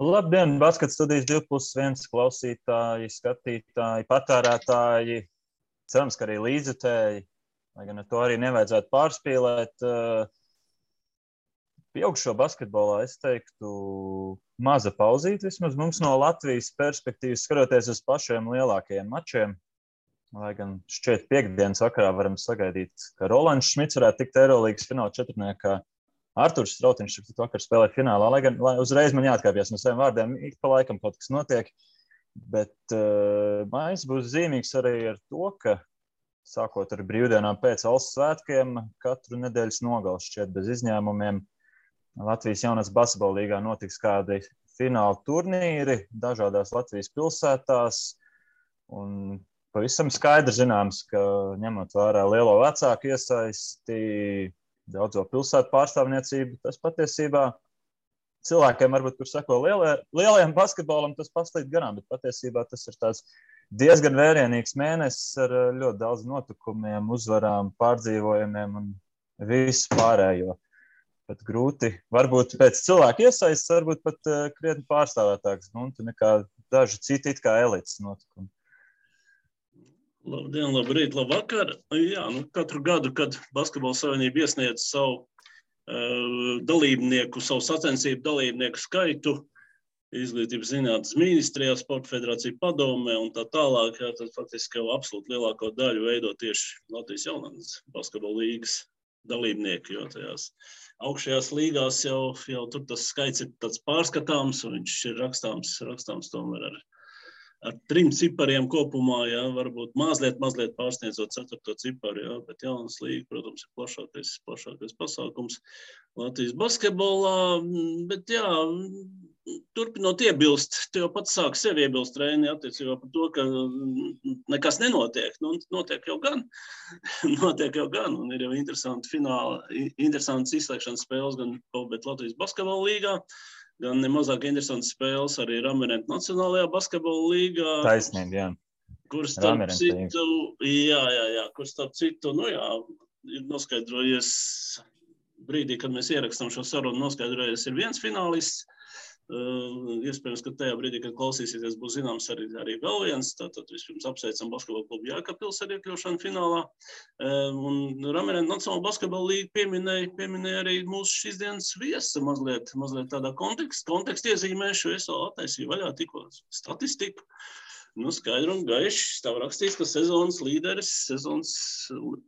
Labdien, Baskets studijas 2,1 klausītāji, skatītāji, patērētāji. Cerams, ka arī līdzjutēji, lai gan ar to arī nevajadzētu pārspīlēt. Eh, pieaugšo basketbolā es teiktu, maza pauzīte vismaz mums no Latvijas perspektīvas, skatoties uz pašiem lielākajiem mačiem. Lai gan šķiet, piekdienas vakarā varam sagaidīt, ka Rolands Šmits varētu tikt Eirolandes fināla četrniekā Arthurs Strautiņš vakar spēlēja finālā, lai gan lai uzreiz man jāatkāpjas no saviem vārdiem, ik pa laikam kaut kas notiek. Bet uh, mājas būs zīmīgs arī ar to, ka sākot ar brīvdienām pēc valsts svētkiem, katru nedēļas nogalu šķiet bez izņēmumiem. Latvijas jaunās basketbola līgā notiks kādi fināla turnīri dažādās Latvijas pilsētās. Un pavisam skaidrs zināms, ka ņemot vērā lielo vecāku iesaisti, daudzo pilsētu pārstāvniecību. Tas patiesībā cilvēkiem, varbūt, kur seko lielie, lielajam basketbolam, tas paslīd garām, bet patiesībā tas ir diezgan vērienīgs mēnesis ar eh, ļoti daudz notikumiem, uzvarām, pārdzīvojumiem un visu pārējo. Pat grūti, varbūt pēc cilvēka iesaistas, varbūt pat uh, krietni pārstāvētāks nu, nekā daži citi it kā elites notikumi. Labdien, labrīt, labvakar. Jā, nu, katru gadu, kad Basketbola savienība iesniedz savu uh, dalībnieku, savu sacensību dalībnieku skaitu, izglītības zinātnes ministrijā, sporta federācija padomē un tā tālāk, jā, tad faktiski jau absolūti lielāko daļu veido tieši Latvijas jaunatnes basketbola līgas dalībnieki, jo tajās augšējās līgās jau, jau tur tas skaits ir tāds pārskatāms un viņš ir rakstāms, rakstāms tomēr ar ar trim cipariem kopumā, jā, varbūt mazliet, mazliet pārsniedzot ceturto ciparu, jā, bet jaunas līga, protams, ir plašākais, plašākais pasākums Latvijas basketbolā, bet jā, turpinot iebilst, tu jau pats sāki sevi iebilst trēni attiecībā par to, ka nekas nenotiek. Nu, notiek jau gan, notiek jau gan, un ir jau interesanti fināli, interesantas izslēgšanas spēles gan Latvijas basketbola līgā, gan nemazāk interesants spēles arī Ramentu Nacionālajā basketbola līgā. Taisnība, jā. Kur starp citu, jā, jā, jā, kur starp citu, nu jā, ir noskaidrojies brīdī, kad mēs ierakstām šo sarunu, noskaidrojies ir viens finālists. Uh, iespējams, ka tajā brīdī, kad klausīsieties, būs zināms arī, arī vēl viens. Tātad vispirms apsveicam basketbalu klubu Jākapils ar iekļūšanu finālā. Un Ramerēna Nacionāla basketbalu līga pieminēja, pieminēja arī mūsu šīs dienas viesa mazliet, mazliet tādā konteksta, konteksta iezīmēšu. Es vēl attaisīju vaļā tikko statistiku. Nu, skaidri un gaiši stāv rakstīts, ka sezonas līderis, sezonas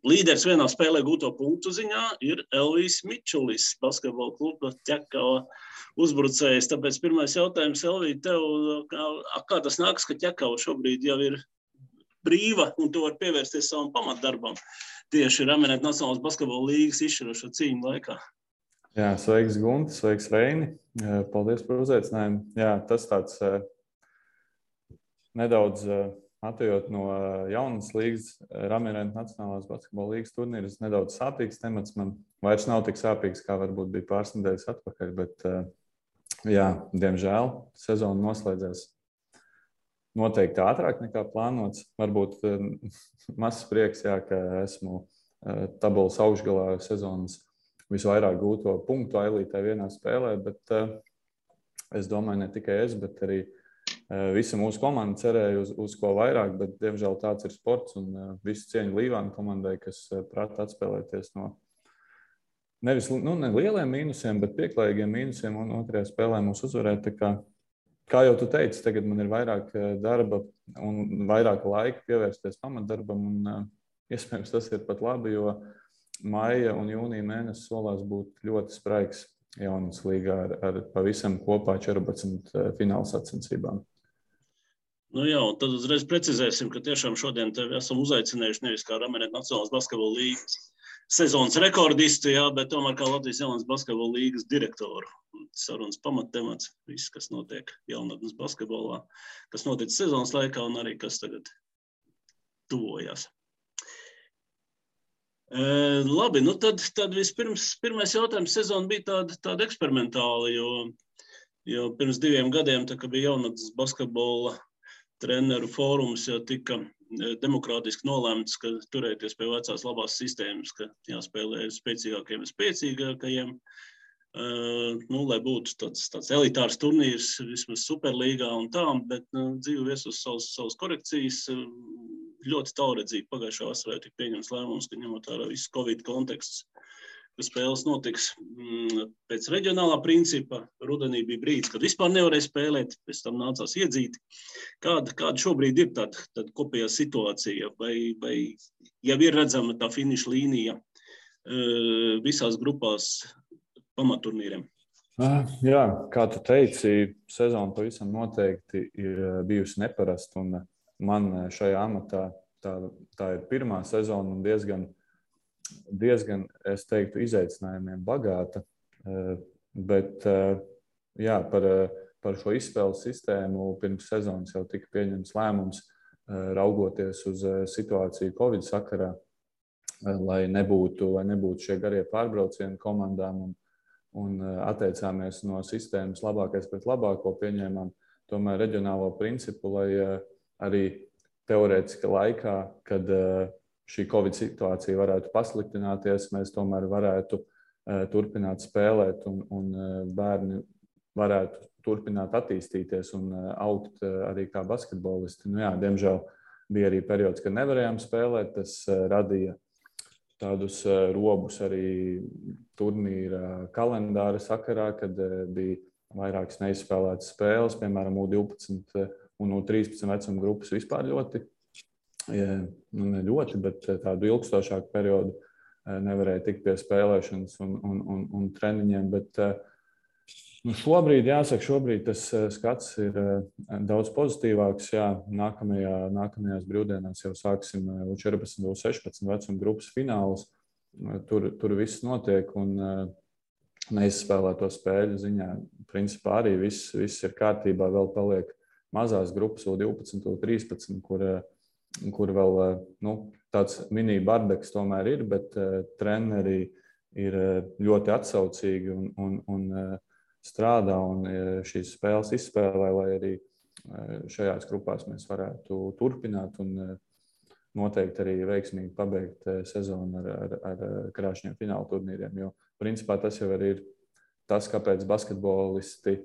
līderis vienā spēlē gūto punktu ziņā ir Elvijas Mičulis, basketbola kluba ķekava uzbrucējs. Tāpēc pirmais jautājums, Elvija, tev, kā, kā tas nāks, ka ķekava šobrīd jau ir brīva un tu vari pievērsties savam pamatdarbam tieši Ramenēt Nacionālās basketbola līgas izšķirošo cīņu laikā? Jā, sveiks, Gunte, sveiks, Reini. Paldies par uzaicinājumu. Jā, tas tāds nedaudz atejot no jaunas līgas, Ramenēt Nacionālās basketbola līgas turnīras, nedaudz sāpīgs temats. Man vairs nav tik sāpīgs, kā varbūt bija pāris nedēļas atpakaļ, bet Jā, diemžēl sezona noslēdzās noteikti ātrāk nekā plānots. Varbūt eh, mazs prieks, jā, ka esmu eh, tabulas augšgalā sezonas visvairāk gūto punktu ailītē vienā spēlē, bet eh, es domāju, ne tikai es, bet arī visa mūsu komanda cerēja uz, uz ko vairāk, bet diemžēl tāds ir sports un visu cieņu Līvāna komandai, kas prata atspēlēties no nevis nu, ne lieliem mīnusiem, bet pieklājīgiem mīnusiem un otrajā spēlē mūs uzvarēt. Kā, kā jau tu teici, tagad man ir vairāk eh, darba un vairāk laika pievērsties pamatdarbam. Un, iespējams, tas ir pat labi, jo maija un jūnija mēnesis solās būt ļoti spraigs jaunas līgā ar, ar pavisam kopā 14 eh, fināla sacensībām. Nu jā, un tad uzreiz precizēsim, ka tiešām šodien tevi esam uzaicinājuši nevis kā Ramenēt Nacionālās basketbola līgas sezonas rekordistu, jā, bet tomēr kā Latvijas jaunas basketbola līgas direktoru. Sarunas pamattemats, viss, kas notiek jaunatnes basketbolā, kas notic sezonas laikā un arī kas tagad tuvojas. E, labi, nu tad, tad vispirms pirmais jautājums sezona bija tāda, tāda eksperimentāla, jo, jo pirms diviem gadiem, tā, kad bija jaunatnes basketbola treneru fórums, jau tika demokrātiski nolēmts, ka turēties pie vecās labās sistēmas, ka jāspēlē spēcīgākiem un spēcīgākajiem. nu, lai būtu tāds, tāds elitārs turnīrs, vismaz Superlīgā un tā, bet nu, dzīve vies uz savas, savas korekcijas. Ļoti tālredzīgi pagājušā vasarā tika pieņemts lēmums, ka ņemot vērā visu Covid kontekstu, spēles notiks mm, pēc reģionālā principa. Rudenī bija brīdis, kad vispār nevarēja spēlēt, pēc tam nācās iedzīt. Kāda, kāda šobrīd ir tāda, tāda kopējā situācija? Vai, vai jau ir redzama tā finiša līnija visās grupās pamatturnīriem. Ah, jā, kā tu teici, sezona pavisam noteikti ir eh, bijusi neparasta. Man eh, šajā amatā tā, tā ir pirmā sezona un diezgan, diezgan es teiktu, izaicinājumiem bagāta. Eh, bet jā, par, par šo izspēles sistēmu pirms sezonas jau tika pieņemts lēmums, raugoties uz situāciju Covid sakarā, lai nebūtu, lai nebūtu šie garie pārbraucieni komandām. Un, un eh, atteicāmies no sistēmas labākais pret labāko, pieņēmām tomēr reģionālo principu, lai eh, arī teorētiski laikā, kad eh, šī Covid situācija varētu pasliktināties, mēs tomēr varētu turpināt spēlēt un, un bērni varētu turpināt attīstīties un augt arī kā basketbolisti. Nu, jā, diemžēl bija arī periods, kad nevarējām spēlēt. Tas radīja tādus eh, robus arī turnīra kalendāra sakarā, kad eh, bija vairākas neizspēlētas spēles, piemēram, U12 eh, un U13 vecuma grupas vispār ļoti, nu ne ļoti, bet tādu ilgstošāku periodu nevarēja tikt pie spēlēšanas un, un, un, un treniņiem. Bet, Nu, šobrīd, jāsaka, šobrīd tas eh, skats ir eh, daudz pozitīvāks. Jā, nākamajā, nākamajās brīvdienās jau sāksim U14, eh, U16 vecuma grupas finālus. Tur, tur viss notiek un neizspēlēto spēļu ziņā. Principā arī viss, viss ir kārtībā. Vēl paliek mazās grupas, U12, U13, kur, kur vēl nu, tāds mini-bardeks tomēr ir, bet treneri ir ļoti atsaucīgi un, un, un strādā un šīs spēles izspēlē, lai arī šajās grupās mēs varētu turpināt un noteikti arī veiksmīgi pabeigt sezonu ar, ar, ar krāšņiem fināla turnīriem. Jo principā tas jau ir tas, kāpēc basketbolisti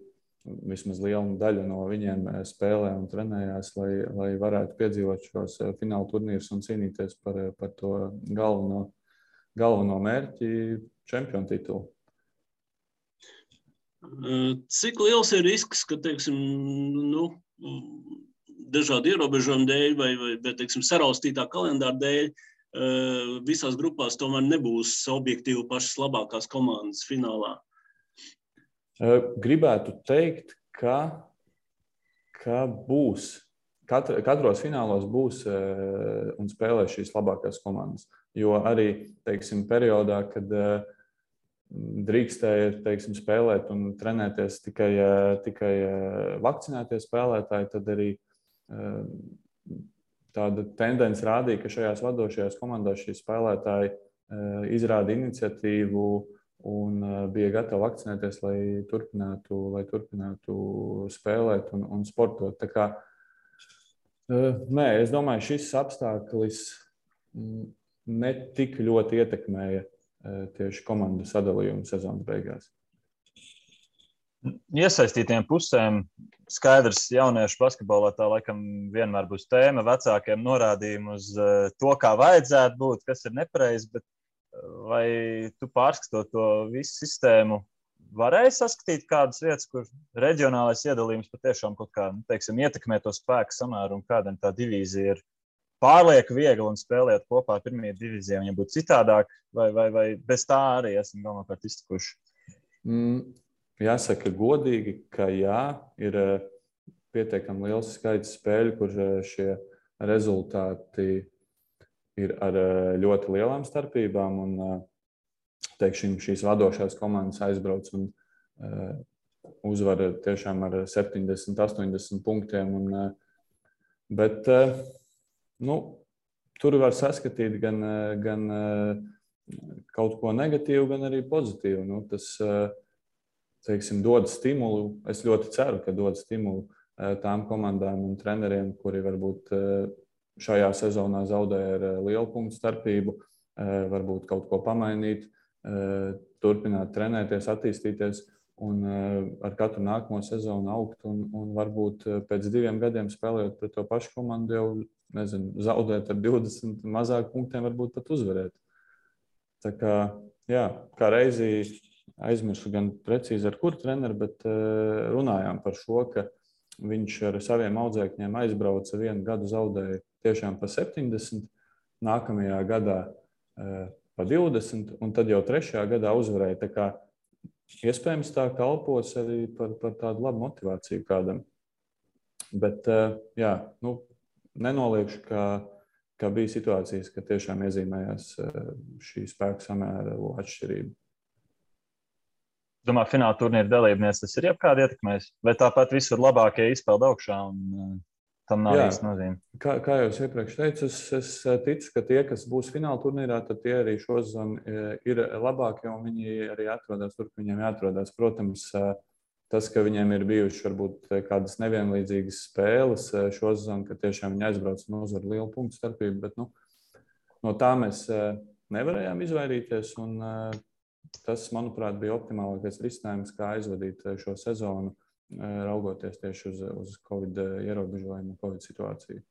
vismaz liela daļa no viņiem spēlē un trenējās, lai, lai varētu piedzīvot šos fināla turnīrus un cīnīties par, par to galveno, galveno mērķi, čempionu titulu. Cik liels ir risks, ka teiksim, nu, dažādu ierobežojumu dēļ vai, vai bet, teiksim, saraustītā kalendāra dēļ visās grupās tomēr nebūs objektīvi pašas labākās komandas finālā? Gribētu teikt, ka, ka būs. Katr, katros finālos būs un spēlēs šīs labākās komandas. Jo arī teiksim, periodā, kad uh, drīkstēja teiksim, spēlēt un trenēties tikai, tikai vakcinētie spēlētāji, tad arī tāda tendence rādīja, ka šajās vadošajās komandās šie spēlētāji izrāda iniciatīvu un bija gatavi vakcinēties, lai turpinātu, lai turpinātu spēlēt un, un sportot. Kā, nē, es domāju, šis apstākļus mm, ne tik ļoti ietekmēja tieši komandu sadalījumu sezonas beigās. Iesaistītiem pusēm skaidrs, jauniešu basketbolā tā laikam vienmēr būs tēma. Vecākiem norādījumi uz to, kā vajadzētu būt, kas ir nepareizi. Bet vai tu pārskatot to visu sistēmu, varēja saskatīt kādas vietas, kur reģionālais iedalījums patiešām kaut kā nu, teiksim, ietekmē to spēku samēru un kāda tā divīzija ir pārlieku viegli un spēlēt kopā ar pirmie divīzijā. Viņam būtu citādāk, vai, vai, vai bez tā arī esam galvenokārt iztikuši? Mm, jāsaka, godīgi, ka jā, ir eh, pietiekami liels skaits spēļu, kur eh, šie rezultāti ir ar eh, ļoti lielām starpībām. Un, teiksim, šīs vadošās komandas aizbrauc un uzvar tiešām ar 70, 80 punktiem. Un, bet nu, tur var saskatīt gan, gan kaut ko negatīvu, gan arī pozitīvu. Nu, tas teiksim, dod stimulu. Es ļoti ceru, ka dod stimulu tām komandām un treneriem, kuri varbūt šajā sezonā zaudēja ar lielu punktu starpību, varbūt kaut ko pamainīt. turpināt trenēties, attīstīties un ar katru nākamo sezonu augt. Un, un varbūt pēc diviem gadiem spēlējot pret to pašu komandu, jau nezinu, zaudēt ar 20 mazāk punktiem, varbūt pat uzvarēt. Tā kā, jā, kā reizi aizmirsu gan precīzi ar kuru treneru, bet runājām par šo, ka viņš ar saviem audzēkņiem aizbrauca vienu gadu, zaudēja tiešām pa 70, nākamajā gadā pa 20, un tad jau trešajā gadā uzvarēja. Tā kā iespējams tā kalpos arī par, par tādu labu motivāciju kādam. Bet, jā, nu, nenoliekšu, ka, ka bija situācijas, ka tiešām iezīmējās šī spēku samēra atšķirība. Domāju, fināla turnīra dalībnieks tas ir jau kāda ietekmēs, vai tāpat visur labākie izpeld augšā un tam nav īsti nozīme. Kā, kā jau es iepriekš teicu, es, es ticu, ka tie, kas būs fināla turnīrā, tad tie arī šodien ir labākie un viņi arī atrodas tur, kur viņiem jāatrodas. Protams, tas, ka viņiem ir bijušas varbūt kādas nevienlīdzīgas spēles šo sezonu, ka tiešām viņi aizbrauc un uzvar lielu punktu starpību, bet nu, no tā mēs nevarējām izvairīties. Un, tas, manuprāt, bija optimālākais risinājums, kā aizvadīt šo sezonu raugoties tieši uz, uz Covid ierobežojumu, Covid situāciju.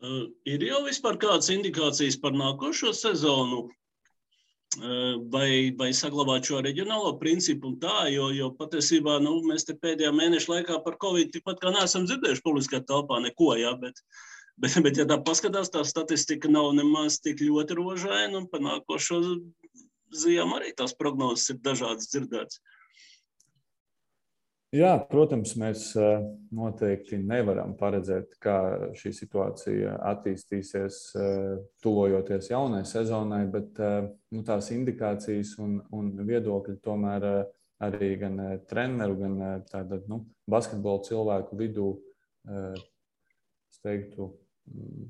Uh, ir jau vispār kādas indikācijas par nākošo sezonu, uh, vai, vai saglabāt šo reģionālo principu un tā, jo, jo patiesībā nu, mēs pēdējā mēneša laikā par Covid tikpat kā neesam dzirdējuši publiskā telpā neko, jā, bet, bet, bet ja tā paskatās, tā statistika nav nemaz tik ļoti rožaina un par nākošo ziemu arī tās prognozes ir dažādas dzirdētas. Jā, protams, mēs noteikti nevaram paredzēt, kā šī situācija attīstīsies, tuvojoties jaunai sezonai, bet nu, tās indikācijas un, un viedokļi tomēr arī gan treneru, gan tāda, nu, basketbola cilvēku vidū, teiktu, mm,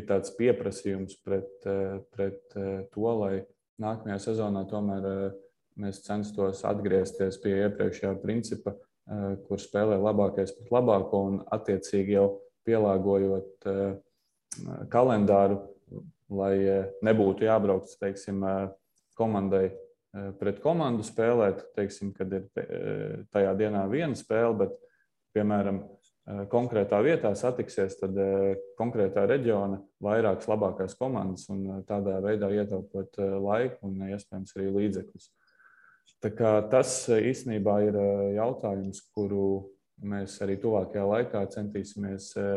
ir tāds pieprasījums pret, pret to, lai nākamajā sezonā tomēr mēs censtos atgriezties pie iepriekšējā principa, eh, kur spēlē labākais pret labāko un attiecīgi jau pielāgojot eh, kalendāru, lai eh, nebūtu jābrauc teiksim, komandai pret komandu spēlēt, teiksim, kad ir tajā dienā viena spēle, bet, piemēram, konkrētā vietā satiksies, tad konkrētā reģiona vairākas labākās komandas un tādā veidā ietaupot laiku un iespējams arī līdzekļus. Tas e, īstenībā ir e, jautājums, kuru mēs arī tuvākajā laikā centīsimies e,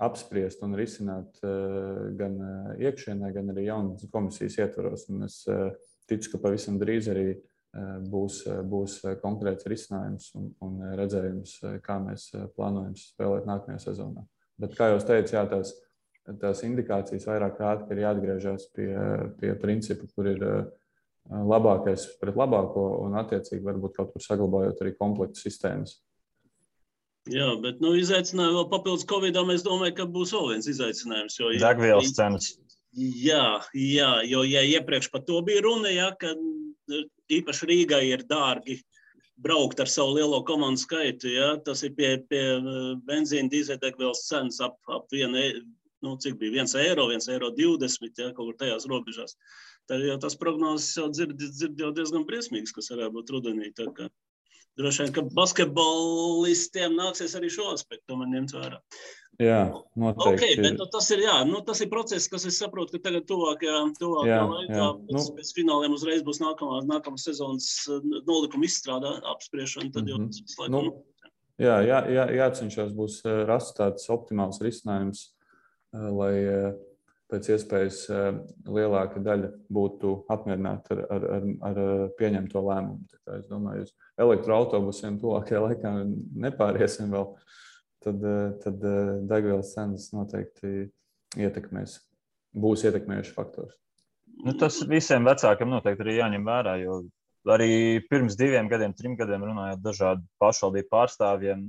apspriest un risināt gan iekšienē, gan arī jaunas komisijas ietvaros. Un es ticu, ka pavisam drīz arī būs, būs konkrēts risinājums un, un redzējums, kā mēs plānojam spēlēt nākamajā sezonā. Bet, kā jau teicu, jā, tās, tās indikācijas vairāk kārtīgi ir jāatgriežas pie, pie principa, kur ir labākais pret labāko, un attiecīgi varbūt kaut kur saglabājot arī komplektu sistēmas. Jā, bet nu, izaicinājumi vēl papildus Covid-19. Es domāju, ka būs vēl viens izaicinājums. Jo, Degvielas cenas. Jā, jā, jo ja iepriekš par to bija runa, ja, ka īpaši Rīgai ir dārgi braukt ar savu lielo komandu skaitu. Ja, tas ir pie, pie benzīna dīzeļdegvielas cenas ap, ap vienu, e, nu, cik bija 1 eiro, 1 eiro 20, ja, kaut kur tajās robežās. Uh, tad jau tās prognozes jau dzird, dzird jau diezgan briesmīgas, kas varētu būt rudenī. Droši vien, ka basketbolistiem nāksies arī šo aspektu ņemt vērā. Jā, noteikti. Okay, bet, nu, tas, ir, jā, nu, tas ir process, kas es saprotu, ka tagad tuvākajā, tuvākajā jā, laikā jā. Pēc, nu, pēc fināliem uzreiz būs nākamā, nākamā sezonas nolikuma izstrādā, apspriešana. Tad jau tas visu laiku. Nu, jā, jā, jā, jācenšas būs uh, rast tāds optimāls risinājums, uh, lai pēc iespējas eh, lielāka daļa būtu apmierināta ar, ar, ar, ar eh, pieņemto lēmumu. Es domāju, uz elektroautobusiem tuvākajā laikā nepāriesim vēl, tad, eh, tad degvielas cenas noteikti ietekmēs, būs ietekmējuši faktors. Nu, tas visiem vecākiem noteikti arī jāņem vērā, jo arī pirms diviem gadiem, trim gadiem runājot dažādu pašvaldību pārstāvjiem,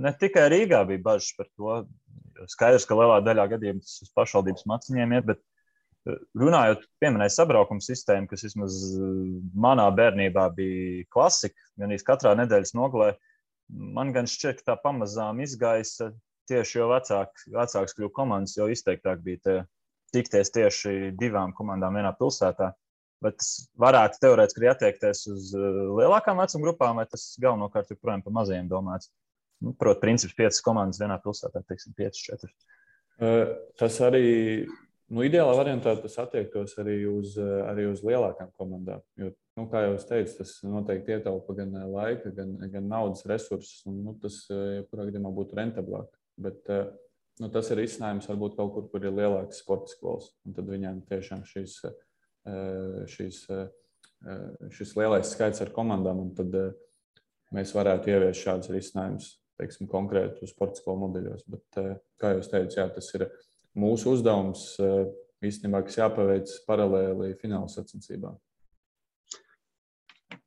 ne tikai Rīgā bija bažas par to, skaidrs, ka lielā daļā gadījumā tas uz pašvaldības maciņiem iet, bet eh, runājot, pieminēja sabraukuma sistēmu, kas vismaz eh, manā bērnībā bija klasika, gan arī katrā nedēļas nogalē. Man gan šķiet, ka tā pamazām izgaisa tieši jo vecāk, vecāks kļuva komandas, jo izteiktāk bija tie, tikties tieši divām komandām vienā pilsētā. Bet tas varētu teorētiski arī attiekties uz lielākām vecuma grupām, vai tas galvenokārt ir projām par mazajiem domāts. Nu, Protams, princips piecas komandas vienā pilsētā, teiksim, piecas, četras. Tas arī nu, ideālā variantā tas attiektos arī uz, arī uz lielākām komandām. Jo, nu, kā jau es teicu, tas noteikti ietaupa gan laika, gan, gan naudas resursus. Un, nu, tas, jebkurā gadījumā, būtu rentablāk. Bet nu, tas ir izcinājums varbūt kaut kur, kur ir lielākas sporta skolas. Tad viņiem tiešām šīs, šīs, šis lielais skaits ar komandām, un tad mēs varētu ieviest šādus risinājumus teiksim, konkrētu sporta skolu modeļos. Bet, eh, kā jau teicu, jā, tas ir mūsu uzdevums eh, īstenībā, kas jāpaveic paralēli fināla sacensībām.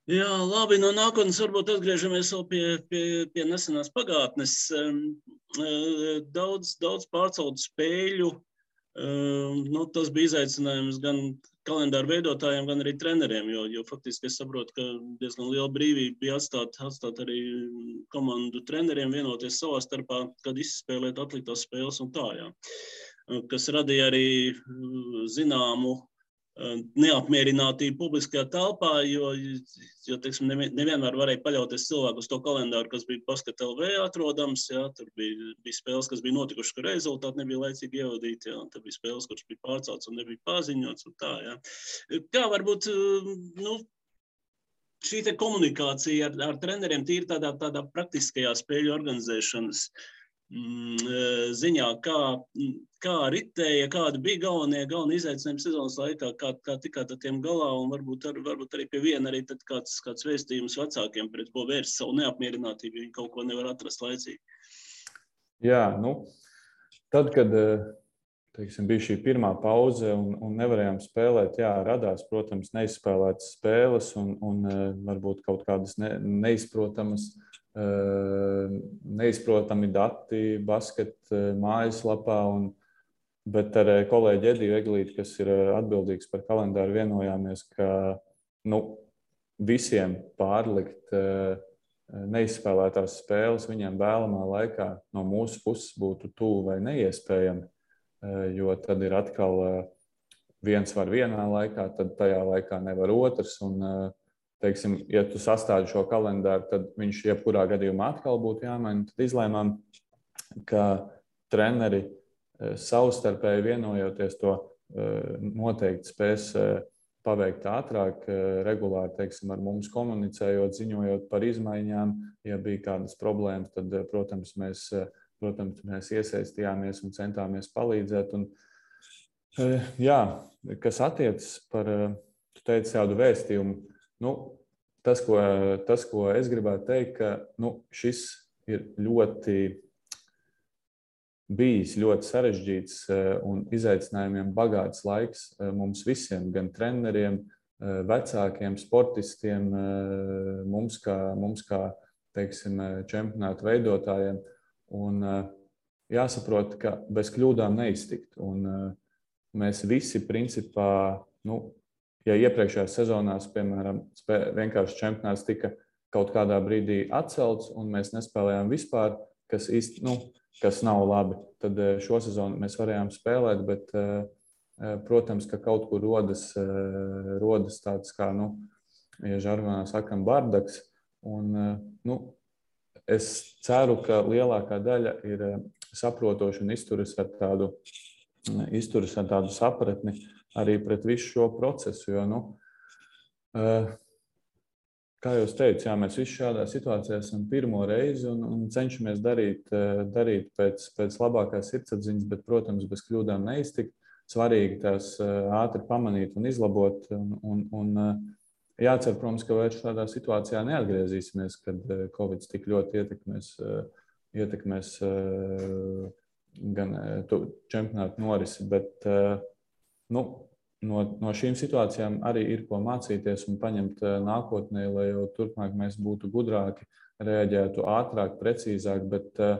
Jā, labi. No nākotnes varbūt atgriežamies pie, pie, pie nesenās pagātnes. Eh, daudz, daudz pārceltu spēļu. Nu, tas bija izaicinājums gan kalendāru veidotājiem, gan arī treneriem. Jo, jo faktiski es saprotu, ka diezgan liela brīvība bija atstāt, atstāt arī komandu treneriem vienoties savā starpā, kad izspēlēt atliktās spēles un tā. Jā. Kas radīja arī zināmu neapmierinātību publiskajā telpā, jo, jo teiksim, nevienmēr varēja paļauties cilvēku uz to kalendāru, kas bija paskatā LV atrodams. Jā, tur bija, bija spēles, kas bija notikušas, kur rezultāti nebija laicīgi ievadīti, jā, tur bija spēles, kuras bija pārceltas un nebija paziņots. Un tā, jā. Kā varbūt nu, šī komunikācija ar, ar treneriem tīri tādā, tādā praktiskajā spēļu organizēšanas uh, ziņā, kā, kā ritēja, kādi bija galvenie, galvenie izaicinājumi sezonas laikā, kā, kā tikāt ar tiem galā, un varbūt, ar, varbūt arī pie viena arī kāds, kāds vēstījums vecākiem, pret ko vērst savu neapmierinātību, ja viņi kaut ko nevar atrast laicīgi. Jā, nu, tad, kad e, teiksim, bija šī pirmā pauze un, un nevarējām spēlēt, jā, radās, protams, neizspēlētas spēles un, un e, varbūt kaut kādas ne, neizprotamas uh, neizprotami dati basketbolā mājaslapā. Un, bet ar kolēģi Ediju Eglīti, kas ir atbildīgs par kalendāru, vienojāmies, ka nu, visiem pārlikt neizspēlētās spēles viņiem vēlamā laikā no mūsu puses būtu tuvu vai neiespējami. Jo tad ir atkal viens var vienā laikā, tad tajā laikā nevar otrs. Un, teiksim, ja tu sastādi šo kalendāru, tad viņš jebkurā gadījumā atkal būtu jāmaina. Tad izlēmām, ka treneri e, savstarpēji vienojoties to e, noteikti spēs e, paveikt ātrāk, regulāri teiksim, ar mums komunicējot, ziņojot par izmaiņām. Ja bija kādas problēmas, tad, protams, mēs, protams, mēs iesaistījāmies un centāmies palīdzēt. Un, jā, kas attiecas par, tu teici, tādu vēstījumu Nu, tas, ko, tas, ko es gribētu teikt, ka nu, šis ir ļoti bijis ļoti sarežģīts eh, un izaicinājumiem bagāts laiks eh, mums visiem, gan treneriem, eh, vecākiem, sportistiem, mums kā, mums kā teiksim, čempionāta veidotājiem. Un jāsaprot, ka bez kļūdām neiztikt. Un mēs visi, principā, nu, ja iepriekšējās sezonās, piemēram, vienkārši čempionāts tika kaut kādā brīdī atcelts un mēs nespēlējām vispār, kas, īsti, nu, kas nav labi, tad eh, šo sezonu mēs varējām spēlēt, bet, eh, eh, protams, ka kaut kur rodas, rodas tāds kā, nu, ja žargonā sakam, bardaks. Un, nu, es ceru, ka lielākā daļa ir saprotoša un izturas ar tādu, izturas ar tādu sapratni, arī pret visu šo procesu. Jo, nu, eh, kā jau teicu, jā, mēs visi šādā situācijā esam pirmo reizi un, un cenšamies darīt, eh, darīt pēc, pēc labākās sirdsapziņas, bet, protams, bez kļūdām neiztikt. Svarīgi tās eh, ātri pamanīt un izlabot. Un, un, un, jācer, protams, ka vairs šādā situācijā neatgriezīsimies, kad Covid tik ļoti ietekmēs, ietekmēs gan čempionātu norisi. Bet, nu, no, no šīm situācijām arī ir ko mācīties un paņemt eh, nākotnē, lai jau turpmāk mēs būtu gudrāki, reaģētu ātrāk, precīzāk. Bet, eh,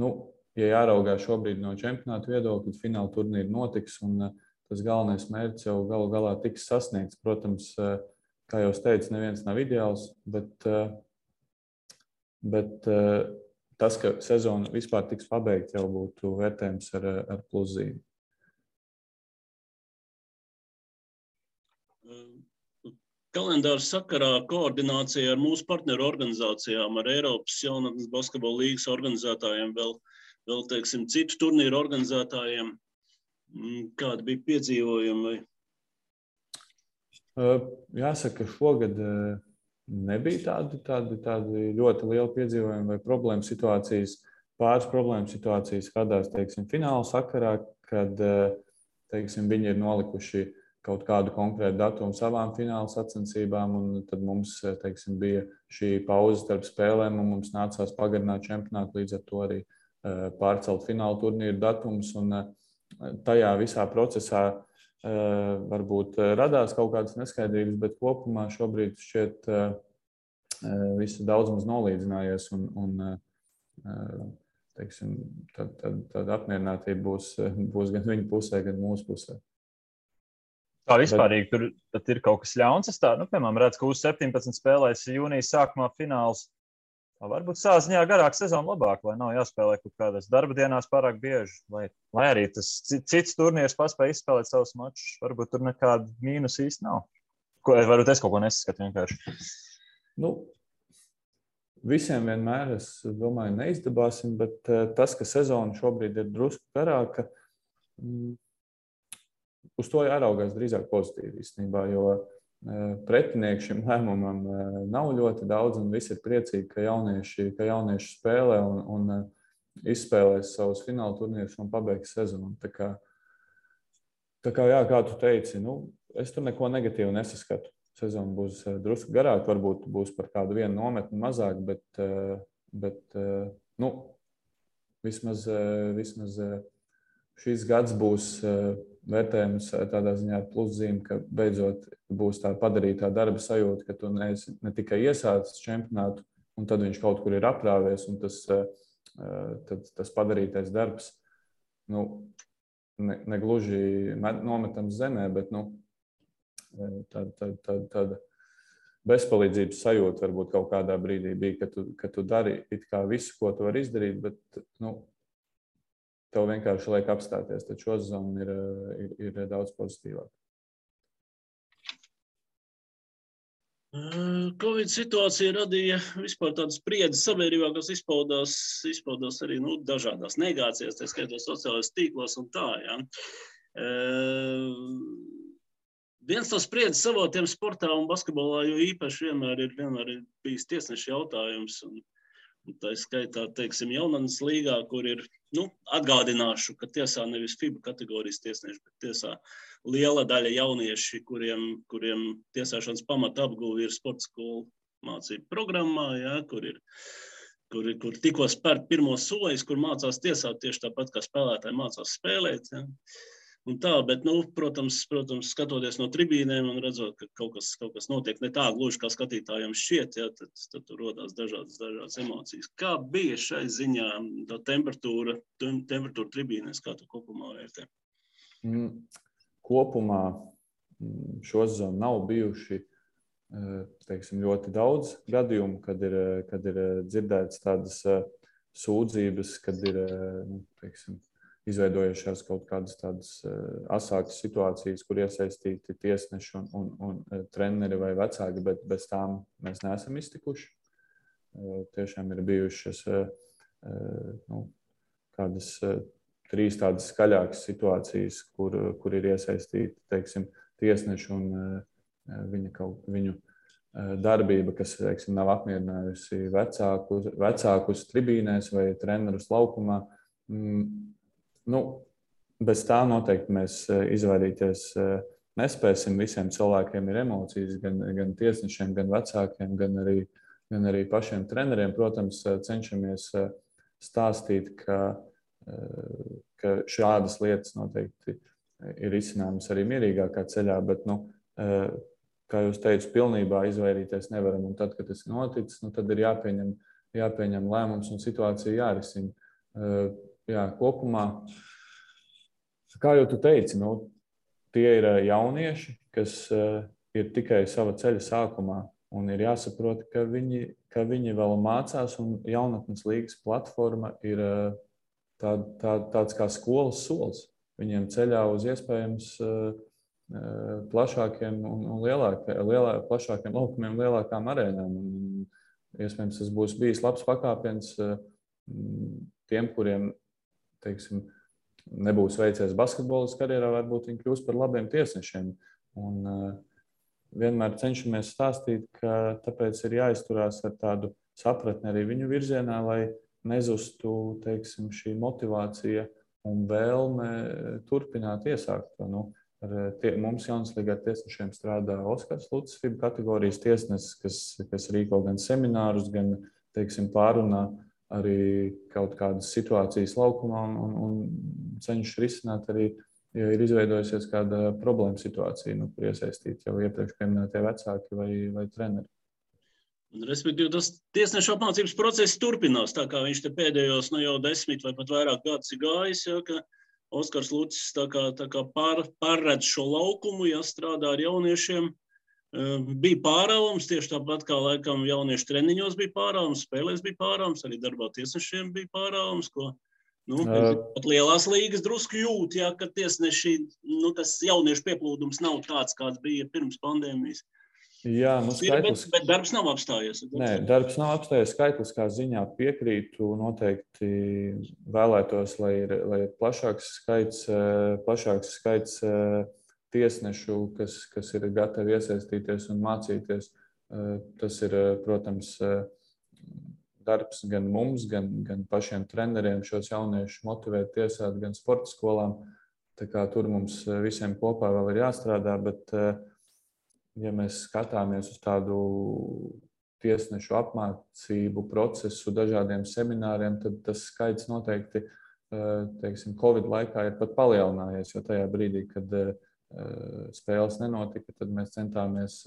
nu, ja jāraugās šobrīd no čempionāta viedokļa, tad fināla turnīra notiks un eh, tas galvenais mērķis jau galu galā tiks sasniegts. Protams, kā jau teicu, neviens nav ideāls, bet, bet tas, ka sezona vispār tiks pabeigta, jau būtu vērtējums ar, ar pluszīm. Kalendāra sakarā koordinācija ar mūsu partneru organizācijām, ar Eiropas jaunatnes basketbola līgas organizētājiem, vēl, vēl teiksim, citu turnīru organizētājiem. Mm, kādi bija piedzīvojumi? Jāsaka, šogad nebija tādi, tādi, tādi ļoti lieli piedzīvojumi vai problēmu situācijas. Pāris problēmu situācijas radās teiksim, fināla sakarā, kad teiksim, viņi ir nolikuši uh, kaut kādu konkrētu datumu savām fināla sacensībām, un tad mums teiksim, bija šī pauze starp spēlēm, un mums nācās pagarināt čempionātu, līdz ar to arī eh, pārcelt fināla turnīru datumus. Un eh, tajā visā procesā eh, varbūt radās kaut kādas neskaidrības, bet kopumā šobrīd šķiet viss ir daudz maz nolīdzinājies. Un, un, teiksim, tad, tad, tad apmierinātība būs, būs gan viņa pusē, gan mūsu pusē. Tā vispārīgi tur ir kaut kas ļauns. Es tā, nu, piemēram, redzu, ka U17 spēlēs jūnijas sākumā fināls. Tā varbūt sāziņā garāk sezona labāk, lai nav jāspēlē kaut kādās darba dienās pārāk bieži. Lai, lai arī tas cits turnīrs paspēja izspēlēt savus mačus. Varbūt tur nekāda mīnus īsti nav. Ko, varbūt es kaut ko nesaskatu vienkārši. Nu, visiem vienmēr, es domāju, neizdabāsim, bet eh, tas, ka sezona šobrīd ir drusku garāka, mm, uz to jāraugās drīzāk pozitīvi īstenībā, jo e, pretinieku šim lēmumam e, nav ļoti daudz, un visi ir priecīgi, ka jaunieši, ka jaunieši spēlē un, un e, izspēlēs savus fināla turnīrus un pabeigs sezonu. Tā kā, tā kā, jā, kā tu teici, nu, es tur neko negatīvu nesaskatu. Sezona būs drusku garāka, varbūt būs par kādu vienu nometni mazāk, bet, bet nu, vismaz, vismaz šis gads būs vērtējums tādā ziņā ar pluszīmi, ka beidzot būs tā padarītā darba sajūta, ka tu neesi ne tikai iesācis čempionātu, un tad viņš kaut kur ir aprāvies, un tas, tad, tas padarītais darbs nu, ne, ne gluži nometams zemē, bet nu, tāda tā, tā, tā, bezpalīdzības sajūta varbūt kaut kādā brīdī bija, ka tu, ka tu dari visu, ko tu vari izdarīt, bet nu, tev vienkārši liek apstāties. Tad šo sezonu ir, ir, ir daudz pozitīvāk. Covid situācija radīja vispār tādu spriedzi sabiedrībā, kas izpaudās, izpaudās arī nu, dažādās negācijās, tā skaitā sociālajos tīklos un tā. Ja. Uh, viens no spriedzes avotiem sportā un basketbolā, jo īpaši vienmēr ir, vienmēr ir bijis tiesneša jautājums. Un, Tā skaitā, teiksim, Jaunatnes līgā, kur ir, nu, atgādināšu, ka tiesā nevis FIBA kategorijas tiesneši, bet tiesā liela daļa jaunieši, kuriem, kuriem tiesāšanas pamata apguva ir sporta skolu mācību programmā, ja, kur ir kur, kur tikko spērt pirmo soļus, kur mācās tiesāt tieši tāpat, kā spēlētāji mācās spēlēt. Ja un tā, bet, nu, protams, protams, skatoties no tribīnēm un redzot, ka kaut kas, kaut kas notiek ne tā gluži, kā skatītājiem šķiet, ja, tad, tad tur rodas dažādas, dažādas emocijas. Kā bija šai ziņā tā temperatūra, temperatūra tribīnēs, kā tu kopumā vērtē? Mm, kopumā mm, šo sezonu nav bijuši eh, teiksim, ļoti daudz gadījumu, kad ir, kad ir dzirdētas tādas eh, sūdzības, kad ir nu, teiksim, izveidojušās kaut kādas tādas eh, asākas situācijas, kur iesaistīti tiesneši un, un, un eh, treneri vai vecāki, bet bez tām mēs neesam iztikuši. Eh, tiešām ir bijušas nu, kādas trīs tādas skaļākas situācijas, kur, kur ir iesaistīti teiksim, tiesneši un viņa kaut, viņu darbība, kas teiksim, nav apmierinājusi vecākus, vecākus tribīnēs vai trenerus laukumā. Nu, bez tā noteikti mēs eh, izvairīties eh, nespēsim. Visiem cilvēkiem ir emocijas, gan, gan tiesnešiem, gan vecākiem, gan arī, gan arī pašiem treneriem. Protams, eh, cenšamies stāstīt, ka, ka šādas lietas noteikti ir izcināmas arī mierīgākā ceļā, bet, nu, kā jūs teicat, pilnībā izvairīties nevaram. Un tad, kad tas ir noticis, nu, tad ir jāpieņem, jāpieņem lēmums un situācija jārisina jā, kopumā, kā jau tu teici, nu, tie ir eh, jaunieši, kas uh, ir tikai sava ceļa sākumā. Un ir jāsaprot, ka viņi, ka viņi vēl mācās, un jaunatnes līgas platforma ir uh, tā, tā, tāds kā skolas solis. Viņiem ceļā uz iespējams plašākiem un, un lielākiem, lielā, plašākiem laukumiem, lielākām arēnām. Un, iespējams, tas būs bijis labs pakāpiens tiem, kuriem teiksim, nebūs veicies basketbolas karjerā, varbūt viņi kļūs par labiem tiesnešiem. Un, uh, vienmēr cenšamies stāstīt, ka tāpēc ir jāizturās ar tādu sapratni arī viņu virzienā, lai nezustu teiksim, šī motivācija un vēlme turpināt iesākt. Nu, Tie, mums Jaunslīgā tiesnešiem strādā Oskars Lucis, FIB kategorijas tiesnesis, kas, kas rīko gan seminārus, gan teiksim, pārunā arī kaut kādas situācijas laukumā un, un, un cenšas risināt arī ja ir izveidojusies kāda problēma situācija, nu, kur iesaistīti jau iepriekš minētie vecāki vai, vai treneri. Respektīvi, tas tiesneša apmācības process turpinās. Tā kā viņš te pēdējos nu, jau desmit vai pat vairāk gadus ir gājis, ja, ka Oskars Lucis tā kā, tā kā pār, pārredz šo laukumu, ja strādā ar jauniešiem. Bija pārāvums, tieši tāpat kā laikam jauniešu treniņos bija pārāvums, spēlēs bija pārāvums, arī darbā tiesnešiem bija pārāvums, ko Nu, pat lielās līgas drusku jūt, ja, ka tiesneši, nu, tas jauniešu pieplūdums nav tāds, kāds bija pirms pandēmijas. Jā, nu, skaitlis... bet, bet darbs nav apstājies. Nē, darbs nav apstājies. Skaitliskā ziņā piekrītu. Noteikti vēlētos, lai ir, lai ir plašāks skaits, plašāks skaits tiesnešu, kas, kas ir gatavi iesaistīties un mācīties. Tas ir, protams, darbs gan mums, gan, gan pašiem treneriem šos jauniešus motivēt, tiesāt, gan sporta skolām. Tur mums eh, visiem kopā vēl ir jāstrādā, bet, eh, ja mēs skatāmies uz tādu tiesnešu apmācību procesu, dažādiem semināriem, tad tas skaits noteikti eh, teiksim, Covid laikā ir pat palielinājies. Jo tajā brīdī, kad spēles nenotika, tad mēs centāmies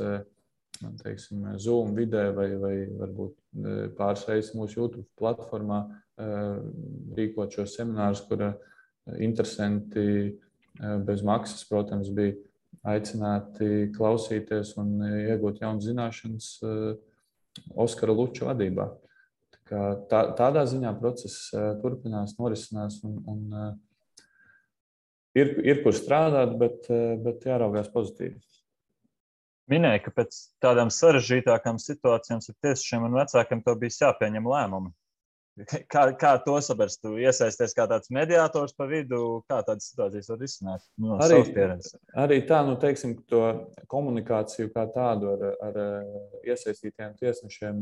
teiksim, Zoom vidē vai, vai varbūt e, pāris reizes mūsu YouTube platformā rīkot šos seminārus, kur interesanti bez maksas, protams, bija aicināti klausīties un iegūt jaunas zināšanas Oskara Luča vadībā. Tā, tādā ziņā process turpinās, norisinās un, un ir, ir kur strādāt, bet, bet jāraugās pozitīvi minēja, ka pēc tādām sarežģītākām situācijām ar tiesnešiem un vecākiem to bija jāpieņem lēmumi. Kā, kā to saprast? Tu iesaisties kā tāds mediātors pa vidu, kā tādas situācijas var risināt? No arī, arī tā, nu, teiksim, to komunikāciju kā tādu ar, ar iesaistītiem tiesnešiem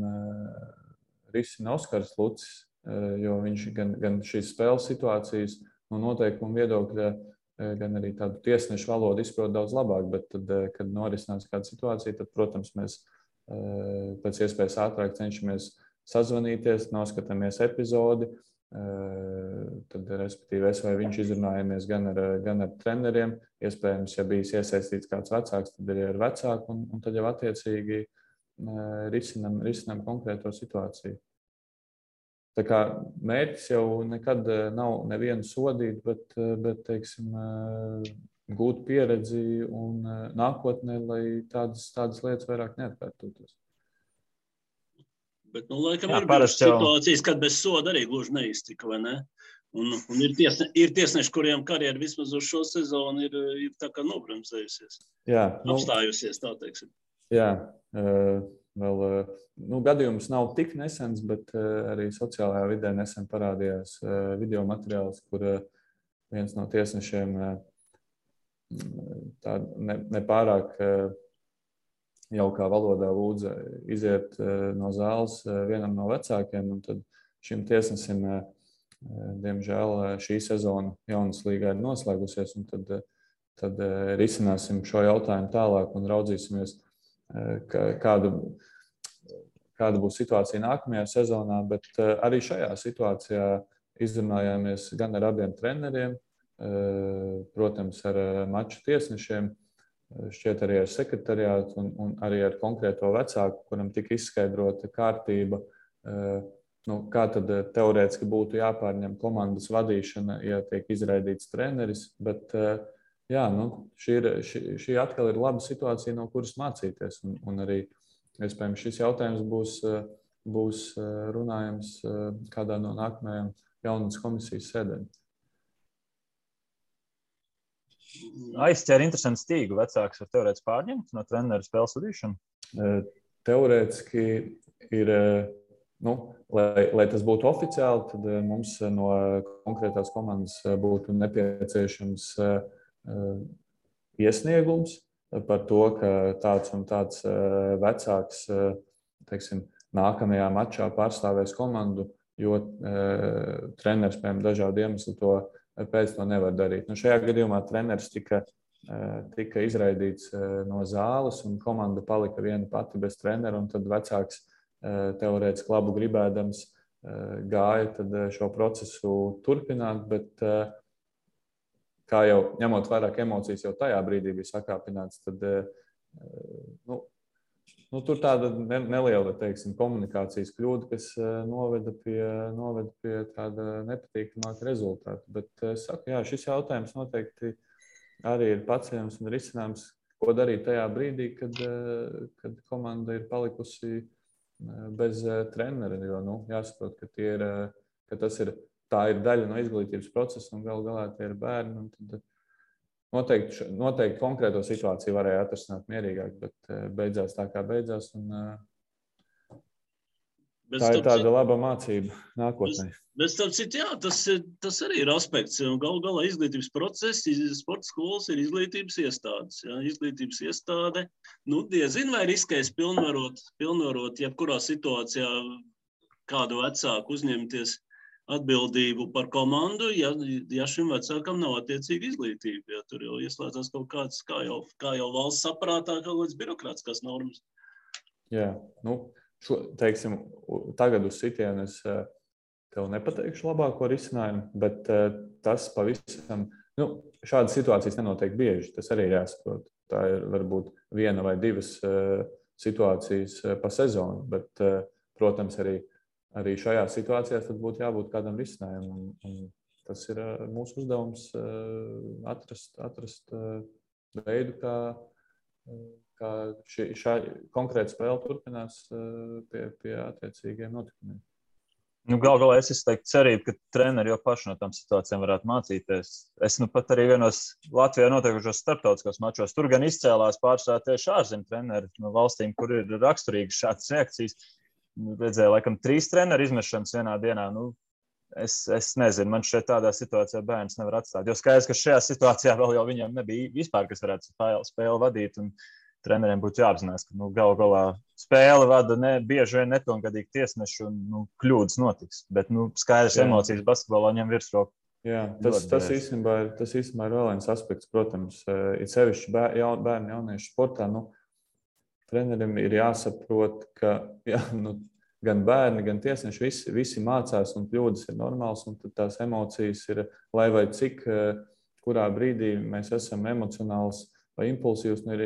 risina Oskars Lucis, jo viņš gan, gan šīs spēles situācijas no noteikumu viedokļa Eh, gan arī tādu tiesnešu valodu izprot daudz labāk. Bet, tad, kad norisinās kāda situācija, tad, protams, mēs pēc iespējas ātrāk cenšamies sazvanīties, noskatāmies epizodi. Tad, respektīvi, es vai viņš izrunājamies gan ar, gan ar treneriem. Iespējams, ja bijis iesaistīts kāds vecāks, tad arī ar vecāku, un, un tad jau attiecīgi risinam, risinam konkrēto situāciju. Tā kā mērķis jau nekad eh, nav nevienu sodīt, bet, eh, bet teiksim, eh, gūt pieredzi un nākotnē, lai tādas, tādas lietas vairāk neatkārtotos. Bet, nu, laikam, Jā, ir bijušas situācijas, kad bez soda arī gluži neiztika, vai ne? Un, un ir, tiesne, ir tiesneši, kuriem karjera vismaz uz šo sezonu ir, ir nobremzējusies. Jā, nu, apstājusies, tā teiksim. Jā, uh, Vēl, eh, nu, gadījums nav tik nesens, bet eh, arī sociālajā vidē nesen parādījās eh, video materiāls, kur viens no tiesnešiem nepārāk ne jaukā valodā lūdza iziet no zāles vienam no vecākiem. Tad šim tiesnesim, diemžēl, šī sezona jaunas līgā ir noslēgusies. Tad, tad risināsim šo jautājumu tālāk un raudzīsimies kāda, kāda būs situācija nākamajā sezonā. Bet eh, arī šajā situācijā izrunājāmies gan ar abiem treneriem, eh, protams, ar eh, maču tiesnešiem, šķiet arī ar sekretariātu un, un arī ar konkrēto vecāku, kuram tika izskaidrota kārtība. Nu, kā tad teorētiski būtu jāpārņem komandas vadīšana, ja tiek izraidīts treneris? Bet, uh, jā, nu, šī, ir, šī, šī atkal ir laba situācija, no kuras mācīties. Un, un arī iespējams šis jautājums būs, būs runājams kādā no nākamajām jaunas komisijas sēdēm. aizķēra interesantu stīgu. Vecāks var teorētiski pārņemt no treneru spēles vadīšanu. Teorētiski ir, nu, lai, lai tas būtu oficiāli, tad mums no konkrētās komandas būtu nepieciešams iesniegums par to, ka tāds un tāds vecāks teiksim, nākamajā mačā pārstāvēs komandu, jo treneris, piemēram, dažādu iemeslu to pēc to nevar darīt. Nu, šajā gadījumā treneris tika, tika izraidīts no zāles, un komanda palika viena pati bez trenera. Tad vecāks teorētiski labu gribēdams gāja šo procesu turpināt, bet kā jau ņemot vairāk emocijas, jau tajā brīdī bija sakāpināts, tad nu, nu, tur tāda neliela teiksim, komunikācijas kļūda, kas noveda pie, noveda pie tāda nepatīkamāka rezultāta. Bet es saku, jā, šis jautājums noteikti arī ir paceļams un risināms, ko darīt tajā brīdī, kad, kad komanda ir palikusi bez trenera. Jo nu, jāsaprot, ka, ir, ka tas ir tā ir daļa no izglītības procesa, un galu galā tie ir bērni. Tad noteikti, noteikti konkrēto situāciju varēja atrisināt mierīgāk, bet eh, beidzās tā, kā beidzās. Un, eh, Bet tā ir tāda laba mācība nākotnē. Bet, starp citu, jā, tas, tas arī ir aspekts. Galu galā izglītības process, sporta skolas ir izglītības iestādes. Jā. Izglītības iestāde, nu, diezin vai riskēs pilnvarot, pilnvarot jebkurā situācijā kādu vecāku uzņemties atbildību par komandu, ja, ja šim vecākam nav attiecīga izglītība. Ja tur jau ieslēdzas kaut kāds, kā jau, kā jau valsts saprātā, kaut kādas birokrātiskās normas. Jā, nu, šo, teiksim, tagad uz sitienu es eh, tev nepateikšu labāko risinājumu, bet eh, tas pavisam, nu, šādas situācijas nenotiek bieži. Tas arī ir jāsaprot. Tā ir varbūt viena vai divas uh, situācijas pa sezonu, bet, protams, arī arī šajā situācijā būtu jābūt kādam risinājumam. Un, un tas ir mūsu uzdevums atrast, atrast veidu, kā, kā šī, šā konkrēta spēle turpinās pie, pie attiecīgiem notikumiem. Nu, Galu galā es izteiktu cerību, ka treneri jau paši no tām situācijām varētu mācīties. Es nu pat arī vienos Latvijā notiekušos starptautiskos mačos, tur gan izcēlās pārsvarā tieši ārzemju treneri no valstīm, kur ir raksturīgas šādas reakcijas. Redzēju, laikam, trīs treneru izmešanas vienā dienā. Nu, es, es nezinu, man šeit tādā situācijā bērns nevar atstāt. Jo skaidrs, ka šajā situācijā vēl jau viņam nebija vispār, kas varētu spēli, vadīt. Un treneriem būtu jāapzinās, ka nu, galu galā spēle vada ne, bieži vien nepilngadīgi tiesneši un nu, kļūdas notiks. Bet nu, skaidrs, Jā. emocijas basketbolā ņem virsroku. Jā, tas, tas, īstenībā ir, tas īstenībā ir vēl viens aspekts, protams, eh, ir sevišķi bērnu, jauniešu sportā. Nu, trenerim ir jāsaprot, ka jā, nu, gan bērni, gan tiesneši visi, visi mācās, un kļūdas ir normālas, un tās emocijas ir, lai vai cik, eh, kurā brīdī mēs esam emocionāls vai impulsīvs, nu ir,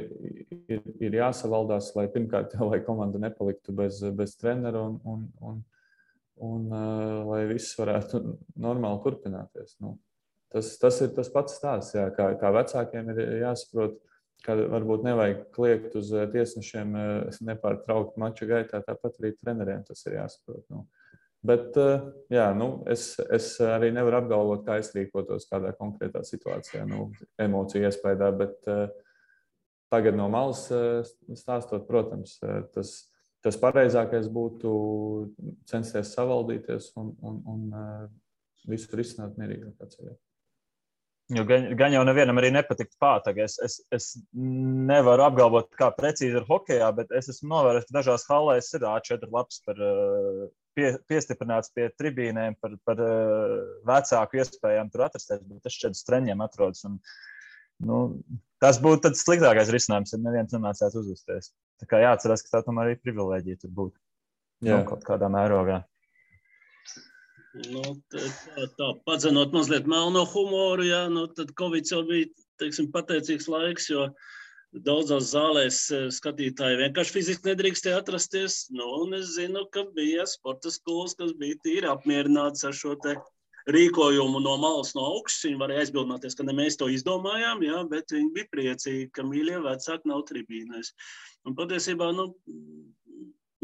ir, ir jāsavaldās, lai pirmkārt, jau, lai komanda nepaliktu bez, bez trenera un, un, un, un uh, lai viss varētu normāli turpināties. Nu, tas, tas ir tas pats stāsts, jā, kā, kā vecākiem ir jāsaprot ka varbūt nevajag kliegt uz eh, tiesnešiem eh, nepārtraukti mača gaitā, tāpat arī treneriem tas ir jāsaprot. Nu. Bet eh, jā, nu, es, es arī nevaru apgalvot, kā es rīkotos kādā konkrētā situācijā, nu, emociju iespējā. Bet tagad no malas stāstot, protams, tas, tas pareizākais būtu censties savaldīties un, un, un visu risināt mierīgākā ceļā. Jo gan, gan jau nevienam arī nepatīk pātaga. Es, es, es nevaru apgalvot, kā precīzi ir hokeja, bet es esmu novērojis, ka dažās halēs ir A4 lapas par, eh, pie, piestiprināts pie tribīnēm par, par eh, vecāku iespējām tur atrasties, bet es šeit uz treņiem atrodas. Un, nu, tas būtu tas sliktākais risinājums, ja neviens nemācētu uzvesties. Tā kā jāatcerās, ka tā tomēr ir privilēģija tur būt. Jā. Nu, kaut kādā mērogā. Nu, tā, tā padzenot mazliet melno humoru, jā, nu, tad Covid jau bija teiksim, pateicīgs laiks, jo daudzās zālēs e, skatītāji vienkārši fiziski nedrīkstēja atrasties. Nu, un es zinu, ka bija sporta skolas, kas bija tīri apmierināts ar šo rīkojumu no malas, no augšas. Viņi varēja aizbildināties, ka ne mēs to izdomājām, jā, bet viņi bija priecīgi, ka mīļie vecāki nav tribīnēs. Un patiesībā, nu,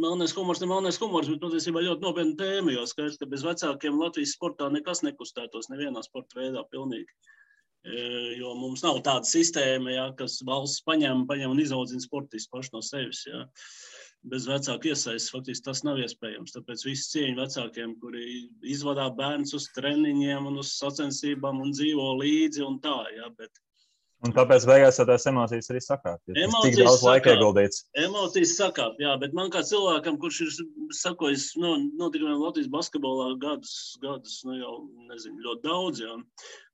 melnais humors, ne melnais humors, bet patiesībā ļoti nopietna tēma. Jo skaidrs, ka bez vecākiem Latvijas sportā nekas nekustētos nevienā sporta veidā pilnīgi. Jo mums nav tāda sistēma, ja, kas valsts paņem, paņem un izaudzina sportistus paši no sevis. Ja. Bez vecāku iesaistes faktiski tas nav iespējams. Tāpēc visu cieņu vecākiem, kuri izvadā bērnus uz treniņiem un uz sacensībām un dzīvo līdzi un tā. Ja, bet, Un tāpēc beigās tās emocijas arī sakāp. Ja Cik daudz laika ieguldīts? Emocijas sakāp, jā, bet man kā cilvēkam, kurš ir sakojis no, notikumiem Latvijas basketbolā gadus, gadus nu jau nezinu, ļoti daudz, jā.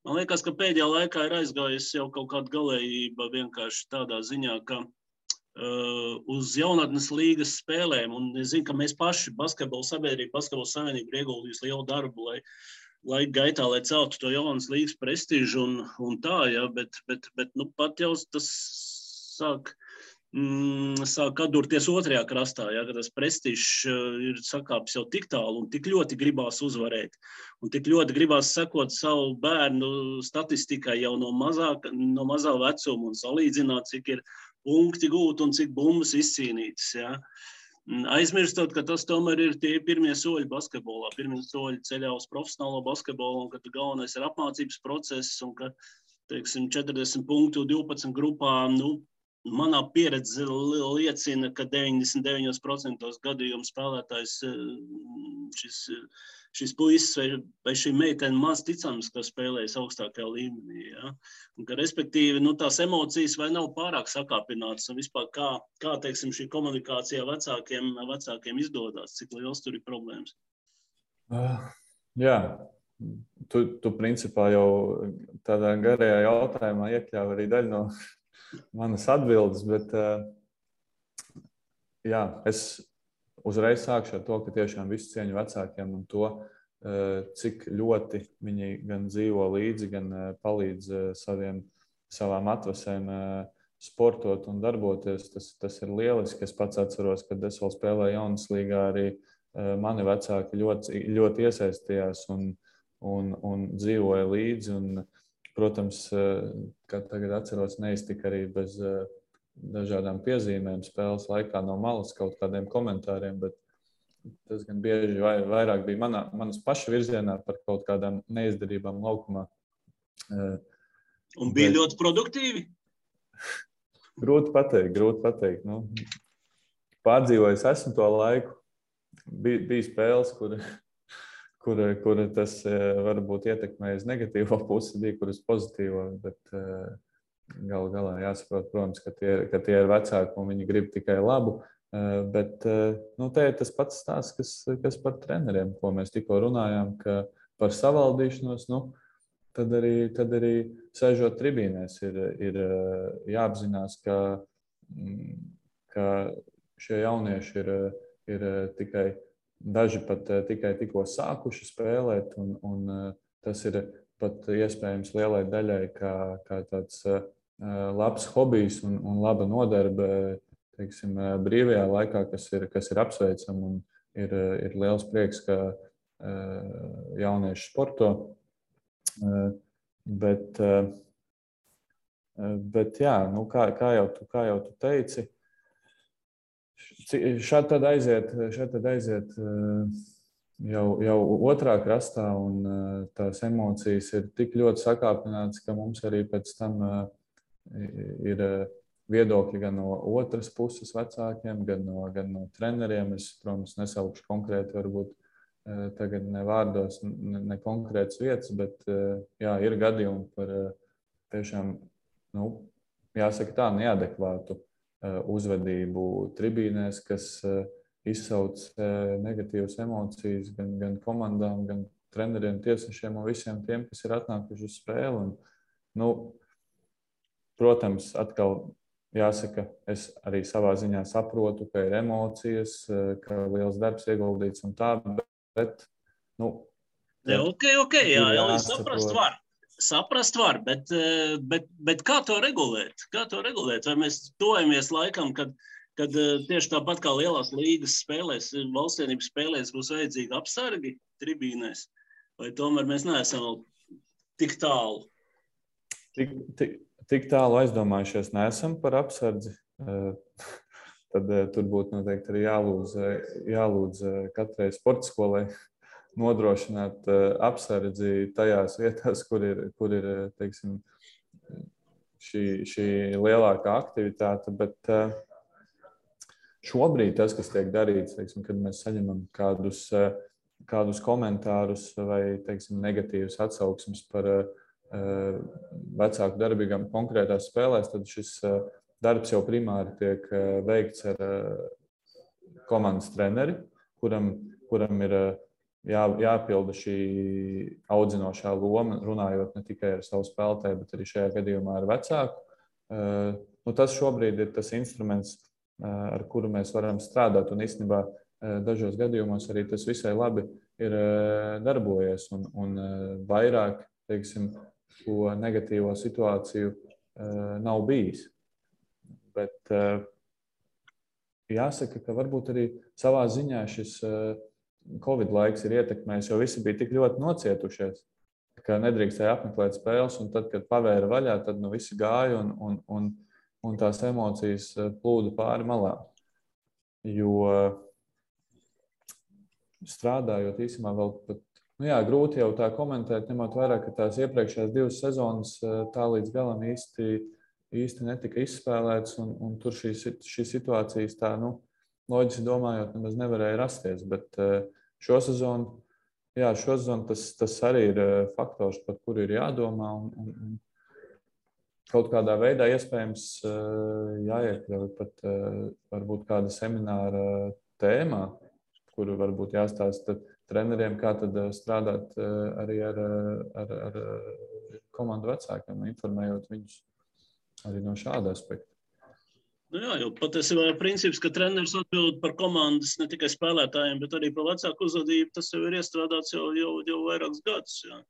man liekas, ka pēdējā laikā ir aizgājusi jau kaut kāda galējība vienkārši tādā ziņā, ka uh, uz jaunatnes līgas spēlēm, un es zinu, ka mēs paši, basketbola sabiedrība, basketbola savienība ir ieguldījusi lielu darbu, lai laika gaitā, lai celtu to jaunas līgas prestižu un, un tā, ja, bet, bet, bet nu, pat jau tas sāk, mm, sāk atdurties otrajā krastā, ja, tas prestižs uh, ir sakāps jau tik tālu un tik ļoti gribās uzvarēt. Un tik ļoti gribās sekot savu bērnu statistikai jau no, mazāk, no mazā vecuma un salīdzināt, cik ir punkti gūti un cik bumbas izcīnītas. Ja. Uh, aizmirstot, ka tas tomēr ir tie pirmie soļi basketbolā, pirmie soļi ceļā uz profesionālo basketbolu, un ka galvenais ir apmācības process, un ka teiksim, 40 punktu 12 grupā. Nu, manā pieredze liecina, ka 99% gadījumu spēlētājs eh, šis šis puisis vai, vai šī meitene maz ticams, ka spēlējas augstākajā līmenī. Ja? Un, ka, respektīvi, nu, tās emocijas vai nav pārāk sakāpinātas, un vispār kā, kā teiksim, šī komunikācija vecākiem, vecākiem izdodas, cik liels tur ir problēmas. Uh, jā, tu, tu principā jau tādā garajā jautājumā iekļāvi arī daļu no manas atbildes, bet uh, jā, es uzreiz sākšu ar to, ka tiešām visu cieņu vecākiem un to, eh, cik ļoti viņi gan dzīvo līdzi, gan eh, palīdz eh, saviem, savām atvasēm sportot un darboties. Tas, tas ir lieliski. Es pats atceros, kad es vēl spēlēju jaunas līgā, arī mani vecāki ļoti, ļoti iesaistījās un, un, un dzīvoja līdzi. Un, protams, kā tagad atceros, neiztika arī bez dažādām piezīmēm spēles laikā no malas, kaut kādiem komentāriem, bet tas gan bieži vai, vairāk bija manā, manas paša virzienā par kaut kādām neizdarībām laukumā. Eh, Un bija bet... ļoti produktīvi. grūti pateikt, grūti pateikt. Nu, pārdzīvojis esmu to laiku. Bija, bija spēles, kur, kur, kur tas eh, varbūt ietekmēja uz negatīvo pusi, bija kuras pozitīvo. Bet, uh, Galu galā jāsaprot, protams, ka tie, ka tie ir vecāki un viņi grib tikai labu. Eh, bet eh, nu, te ir tas pats stāsts, kas, kas par treneriem, ko mēs tikko runājām, ka par savaldīšanos. Nu, tad arī, tad arī sēžot tribīnēs, ir, ir eh, jāapzinās, ka, mm, ka šie jaunieši ir, ir tikai daži pat tikai tikko sākuši spēlēt, un, un tas ir pat iespējams lielai daļai kā, kā tāds labs hobijs un, un laba nodarbe teiksim, brīvajā laikā, kas ir, kas ir apsveicama. Ir, ir liels prieks, ka jaunieši sporto. Bet, bet jā, nu, kā, kā, jau tu, kā jau tu teici, šādi tad aiziet, šādi tad aiziet jau, jau otrā krastā, un tās emocijas ir tik ļoti sakāpinātas, ka mums arī pēc tam ir eh, viedokļi gan no otras puses vecākiem, gan no, gan no treneriem. Es, protams, nesaukšu konkrēti, varbūt eh, tagad ne vārdos, ne, ne konkrētas vietas, bet eh, jā, ir gadījumi par tiešām, nu, jāsaka tā, neadekvātu uzvedību tribīnēs, kas izsauc negatīvas emocijas gan, gan komandām, gan treneriem, tiesnešiem un visiem tiem, kas ir atnākuši uz spēli. Un, nu, Protams, atkal jāsaka, es arī savā ziņā saprotu, ka ir emocijas, ka liels darbs ieguldīts un tā, bet, nu, jā, ok, ok, jā, jā, saprast var. Saprast var, bet, bet, bet kā to regulēt? Kā to regulēt? Vai mēs tojamies laikam, kad, kad tieši tāpat kā lielās līgas spēlēs, valstsienības spēlēs būs vajadzīgi apsargi tribīnēs, vai tomēr mēs neesam tik tālu? Tik, tik, tik tālu aizdomājušies nesam par apsardzi. Eh, tad eh, tur būtu noteikti arī jālūdz, eh, jālūdz katrai sporta skolai nodrošināt apsardzi tajās vietās, kur ir, kur ir teiksim, šī, šī lielākā aktivitāte. Bet šobrīd tas, kas tiek darīts, teiksim, kad mēs saņemam kādus, kādus komentārus vai teiksim, negatīvus atsauksmes par vecāku darbībām konkrētās spēlēs, tad šis darbs jau primāri tiek veikts ar komandas treneri, kuram, kuram ir jā, jāpilda šī audzinošā loma, runājot ne tikai ar savu spēlētāju, bet arī šajā gadījumā ar vecāku. Uh, nu, tas šobrīd ir tas instruments, uh, ar kuru mēs varam strādāt. Un īstenībā uh, dažos gadījumos arī tas visai labi ir darbojies. Un, un vairāk teiksim, šo negatīvo situāciju nav bijis. Bet jāsaka, ka varbūt arī savā ziņā šis Covid laiks ir ietekmējis, jo visi bija tik ļoti nocietušies, ka nedrīkstēja apmeklēt spēles. Un tad, kad pavēra vaļā, tad nu, visi gāja un, un, un, un tās emocijas eh, plūda pāri malām. Jo strādājot īstenībā vēl pat. Nu jā, grūti jau tā komentēt, ņemot vērā, ka tās iepriekšējās divas sezonas eh, tā līdz galam īsti, īsti netika izspēlētas, un, un tur šīs, šīs situācijas tā, nu, loģiski domājot, nemaz nevarēja rasties. Bet eh, šo sezonu, jā, šo sezonu tas, tas arī ir eh, faktors, par kuru ir jādomā. Un, un, un kaut kādā veidā iespējams eh, jāiekļauj pat varbūt kāda semināra tēmā, kuru varbūt jāstāsta treneriem, kā tad strādāt arī ar, ar, ar komandu vecākiem, informējot viņus arī no šāda aspekta. Nu jā, jau patiesībā ir princips, ka treneris atbild par komandas ne tikai spēlētājiem, bet arī par vecāku uzvedību. Tas jau ir iestrādāts jau, jau, jau vairākus gadus. Jā.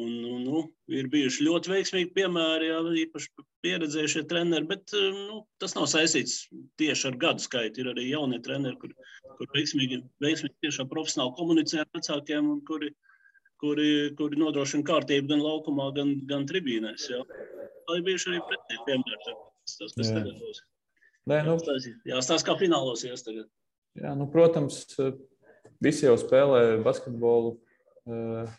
Un, un, nu, ir bijuši ļoti veiksmīgi piemēri, jā, īpaši pieredzējušie treneri, bet nu, tas nav saistīts tieši ar gadu skaitu. Ir arī jaunie treneri, kur, kur veiksmīgi, veiksmīgi tiešām profesionāli komunicē ar vecākiem un kuri, kuri, kuri nodrošina kārtību gan laukumā, gan, gan tribīnēs. Jā. Tā ir bijuši arī pretēji piemēri. Tas, tas, kas tagad būs. Nē, nu, Jāstāsta, kā finālos ies tagad. Jā, nu, protams, visi jau spēlē basketbolu eh,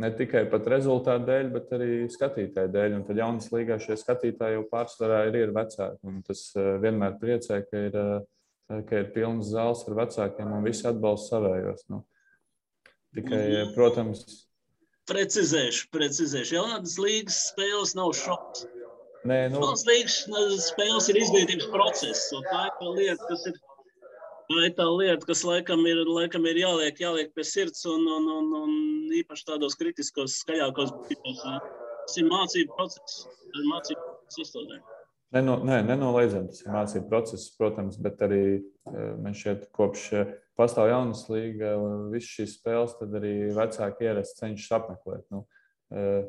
ne tikai rezultātu dēļ, bet arī skatītāju dēļ. Un tad jaunas līgā šie skatītāji jau pārsvarā ir, ir vecāki. Un tas eh, vienmēr priecē, ka ir, eh, ka ir pilns zāles ar vecākiem un visi atbalsta savējos. Nu, tikai, protams, Precizēšu, precizēšu. Jaunatnes līgas spēles nav šoks. Nē, nu... Tās līnijas spēles ir izglītības process. Tā ir tā lieta, kas ir. Tā ir tā lieta, kas laikam ir, laikam ir jāliek, jāliek pie sirds un, un, un, un īpaši tādos kritiskos, skaļākos brīdos. Tas ir mācību process. Tas ir mācību sastāvdaļa. Neno, nē, nenoliedzami tas ir mācību process, protams, bet arī eh, mēs šeit kopš eh, pastāv jaunas līga, visas šīs spēles, tad arī vecāki ierasti cenšas apmeklēt. Nu, eh,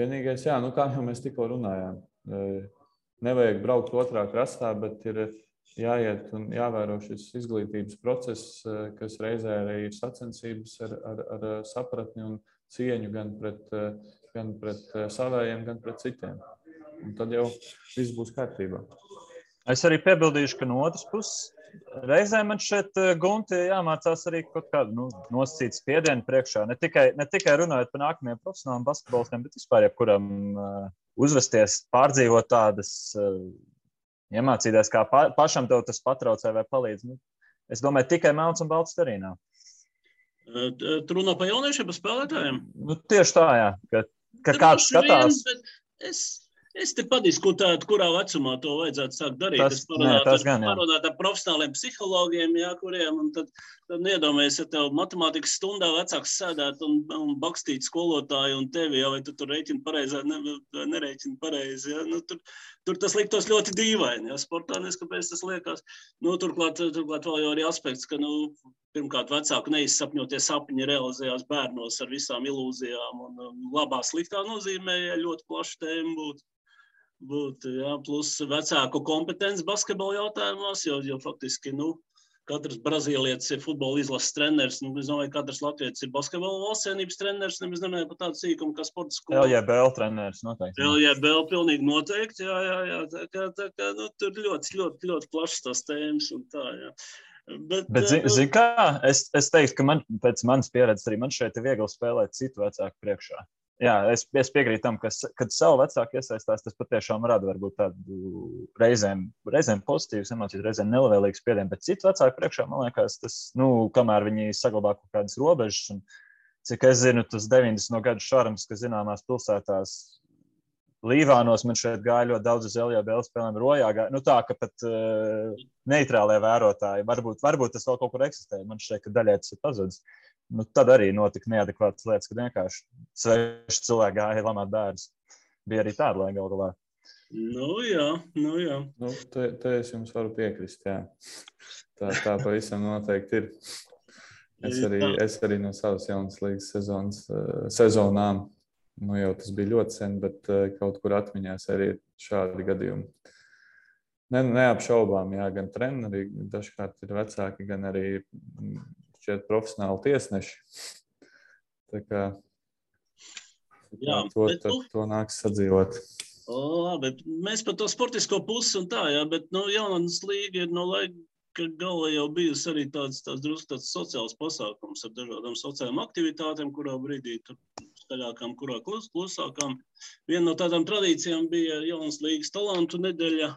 vienīgais, jā, nu, kā jau mēs tikko runājām, Nevajag braukt otrā krastā, bet ir jāiet un jāvēro šis izglītības process, kas reizē arī ir sacensības ar, ar, ar sapratni un cieņu gan pret, gan pret savējiem, gan pret citiem. Un tad jau viss būs kārtībā. Es arī piebildīšu, ka no otras puses reizē man šeit gunti jāmācās arī kaut kādu nu, nosacītu spiedienu priekšā. Ne tikai, ne tikai runājot par nākamajiem profesionāliem basketbolistiem, bet vispār jebkuram uh, uzvesties, pārdzīvot tādas, eh, iemācīties, kā pa, pašam tev tas patraucē vai palīdz. Nu, es domāju, tikai melns un balts arī nav. Eh, tu runā par jauniešiem, par spēlētājiem? Nu, tieši tā, jā. Ka, ka kāds skatās. Vien, es Es te padiskutētu, kurā vecumā to vajadzētu sākt darīt. Tas, es parunātu ar, ar profesionāliem psihologiem, jā, kuriem tad, tad iedomājies, ja tev matemātikas stundā vecāks sēdēt un, un bakstīt skolotāju un tevi, jā, vai tu tur rēķini pareizi ne, nerēķini pareizi. Jā, nu, tur, tur tas liktos ļoti dīvaini. Jā, sportā neskapēc tas liekas. Nu, turklāt, turklāt vēl jau arī aspekts, ka, nu, pirmkārt, vecāku neizsapņotie sapņi realizējās bērnos ar visām ilūzijām un labā, sliktā nozīmē, ja ļoti plaša tēma būtu būtu. Jā, plus vecāku kompetenci basketbola jautājumos, jo, jo faktiski nu, katrs brazīlietis ir futbola izlases treneris. Nu, es domāju, ka katrs latvietis ir basketbola valstsienības treneris. Nemaz nemanāju par tādu sīkumu kā sporta skola. LJBL treneris noteikti. LJBL pilnīgi noteikti. Jā, jā, jā. Tā kā, tā kā nu, tur ļoti, ļoti, ļoti plašas tās tēmas un tā. Jā. Bet, Bet zin, nu, zin kā, es, es teiktu, ka man, pēc manas pieredzes arī man šeit ir viegli spēlēt citu vecāku priekšā. Jā, es, es piekrītu tam, ka, kad savu vecāku iesaistās, tas patiešām rada varbūt tādu reizēm, reizēm pozitīvu emociju, reizēm nelabvēlīgu spiedienu. Bet citu vecāku priekšā, man liekas, tas, nu, kamēr viņi saglabā kaut kādas robežas, un cik es zinu, tas 90 no gadu šarms, ka zināmās pilsētās Līvānos man šeit gāja ļoti daudz uz LJBL spēlēm, rojā gāja. Nu, tā, ka pat uh, neitrālē vērotāji, varbūt, varbūt tas vēl kaut kur eksistē. Man ka daļai tas ir pazudis. Nu, tad arī notika neadekvātas lietas, kad vienkārši sveši cilvēki gāja lamāt bērnus. Bija arī tāda laika galu galā. Nu, jā, nu, jā. Nu, te, te es jums varu piekrist. Jā. Tā, tā pavisam noteikti ir. Es arī, es arī no savas jaunas līgas sezonas, uh, sezonām nu, jau tas bija ļoti sen, bet uh, kaut kur atmiņās arī ir šādi gadījumi. Ne, neapšaubām, jā, gan treneri dažkārt ir vecāki, gan arī šķiet profesionāli tiesneši. Tā kā jā, to, bet, to, to nāks sadzīvot. Labi, mēs par to sportisko pusi un tā, jā, bet nu, jaunas līga ir no laika ka galā jau bijusi arī tāds, tāds drusku tāds sociāls pasākums ar dažādām sociālām aktivitātēm, kurā brīdī tur skaļākām, kurā klus, klusākām. Viena no tādām tradīcijām bija Jaunas līgas talantu nedēļa,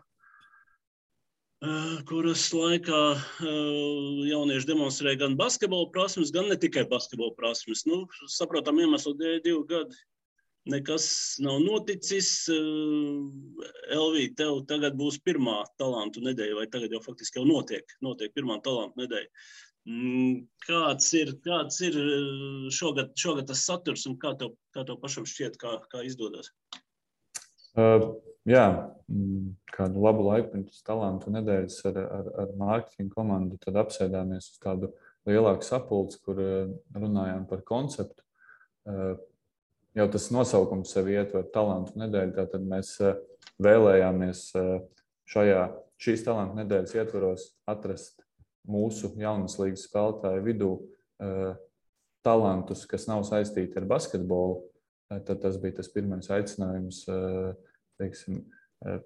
kuras laikā jaunieši demonstrēja gan basketbola prasmes, gan ne tikai basketbola prasmes. Nu, saprotam iemeslu dēļ divu gadu. Nekas nav noticis. Elvija, tev tagad būs pirmā talantu nedēļa, vai tagad jau faktiski jau notiek, notiek pirmā talantu nedēļa. Mm, kāds ir, kāds ir eh, šogad, šogad tas saturs un kā tev, kā tev pašam šķiet, kā, kā izdodas? Uh, jā, mm, kādu labu laiku pirms talantu nedēļas ar, ar, ar mārketinga komandu tad apsēdāmies uz tādu lielāku sapulci, kur uh, runājām par konceptu. Uh, jau tas nosaukums sev ietver talantu nedēļu, tātad mēs uh, vēlējāmies uh, šajā, šīs talantu nedēļas ietvaros atrast mūsu jaunas līgas spēlētāju vidū uh, talantus, kas nav saistīti ar basketbolu, uh, tad tas bija tas pirmais aicinājums uh, teiksim,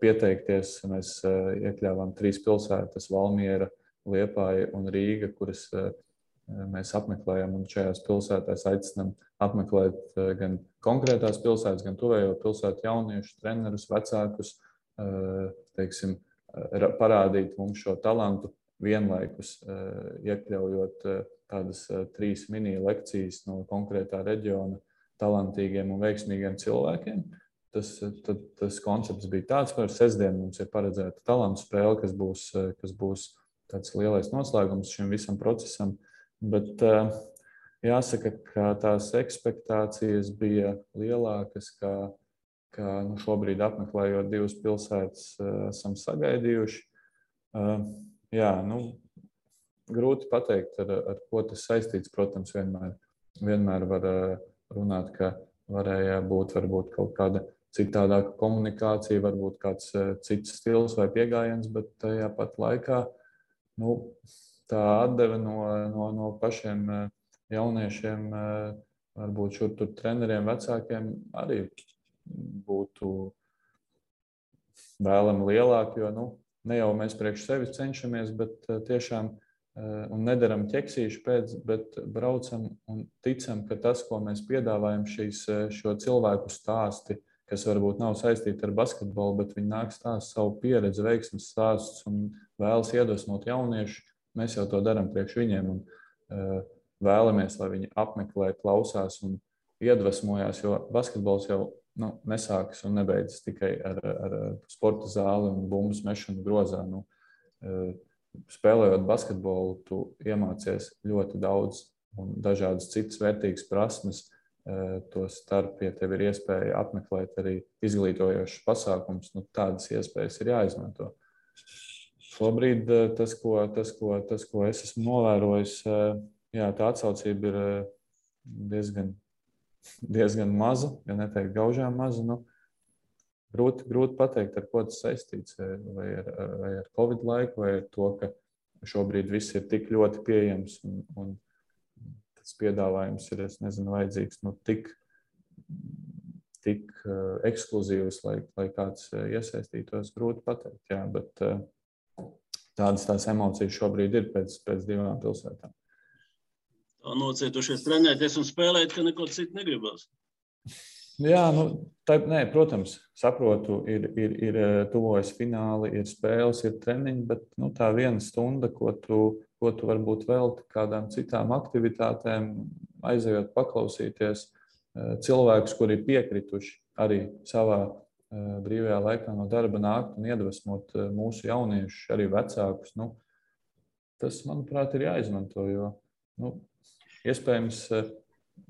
pieteikties. Mēs iekļāvām trīs pilsētas - Valmiera, Liepāja un Rīga, kuras mēs apmeklējam. Šajās pilsētās aicinām apmeklēt gan konkrētās pilsētas, gan tuvējo pilsētu jauniešus, trenerus, vecākus, teiksim, parādīt mums šo talantu vienlaikus eh, iekļaujot eh, tādas eh, trīs mini lekcijas no konkrētā reģiona talantīgiem un veiksmīgiem cilvēkiem. Tas, tad, tas koncepts bija tāds, ka sestdien mums ir paredzēta talantu spēle, kas būs, kas būs tāds lielais noslēgums šim visam procesam. Bet jāsaka, ka tās expectācijas bija lielākas, kā, kā nu, šobrīd apmeklējot divas pilsētas, esam sagaidījuši jā, nu, grūti pateikt, ar, ar ko tas saistīts. Protams, vienmēr, vienmēr var eh, runāt, ka varēja būt varbūt kaut kāda citādāka komunikācija, varbūt kāds eh, cits stils vai pieejams, bet tajā pat laikā nu, tā atdeve no, no, no pašiem eh, jauniešiem, varbūt šur tur treneriem, vecākiem arī būtu vēlami lielāki, jo nu, ne jau mēs priekš sevis cenšamies, bet eh, tiešām eh, un nedaram ķeksīšu pēc, bet braucam un ticam, ka tas, ko mēs piedāvājam, šīs, eh, šo cilvēku stāsti, kas varbūt nav saistīti ar basketbolu, bet viņi nāk stāstīt savu pieredzi, veiksmes stāstus un vēlas iedvesmot jauniešus, mēs jau to darām priekš viņiem. Un, uh, vēlamies, lai viņi apmeklē, klausās un iedvesmojās, jo basketbols jau nu, nesākas un nebeidzas tikai ar, ar sporta zāli un bumbu mešanu grozā. Nu, e, spēlējot basketbolu, tu iemācies ļoti daudz un dažādas citas vērtīgas prasmes. E, to starp, ja tev ir iespēja apmeklēt arī izglītojošas pasākumus, nu, tādas iespējas ir jāizmanto. Šobrīd e, tas, ko, tas, ko, tas, ko es esmu novērojis, jā, tā atsaucība ir diezgan diezgan maza, ja neteikt gaužām maza. Nu, grūti, grūti pateikt, ar ko tas saistīts. Vai ar, vai ar Covid laiku, vai ar to, ka šobrīd viss ir tik ļoti pieejams un, un tas piedāvājums ir nezinu, vajadzīgs nu, tik, tik uh, ekskluzīvs, lai, lai kāds uh, iesaistītos. Grūti pateikt, jā, bet uh, tādas tās emocijas šobrīd ir pēc, pēc divām pilsētām nocietušies trenēties un spēlēt, ka neko citu negribas. Jā, nu, tā, nē, protams, saprotu, ir, ir, ir tuvojas fināli, ir spēles, ir treniņi, bet nu, tā viena stunda, ko tu, ko tu varbūt velti kādām citām aktivitātēm, aizejot paklausīties cilvēkus, kuri ir piekrituši arī savā brīvajā laikā no darba nākt un iedvesmot mūsu jauniešus, arī vecākus. Nu, tas, manuprāt, ir jāizmanto. Jo, nu, iespējams,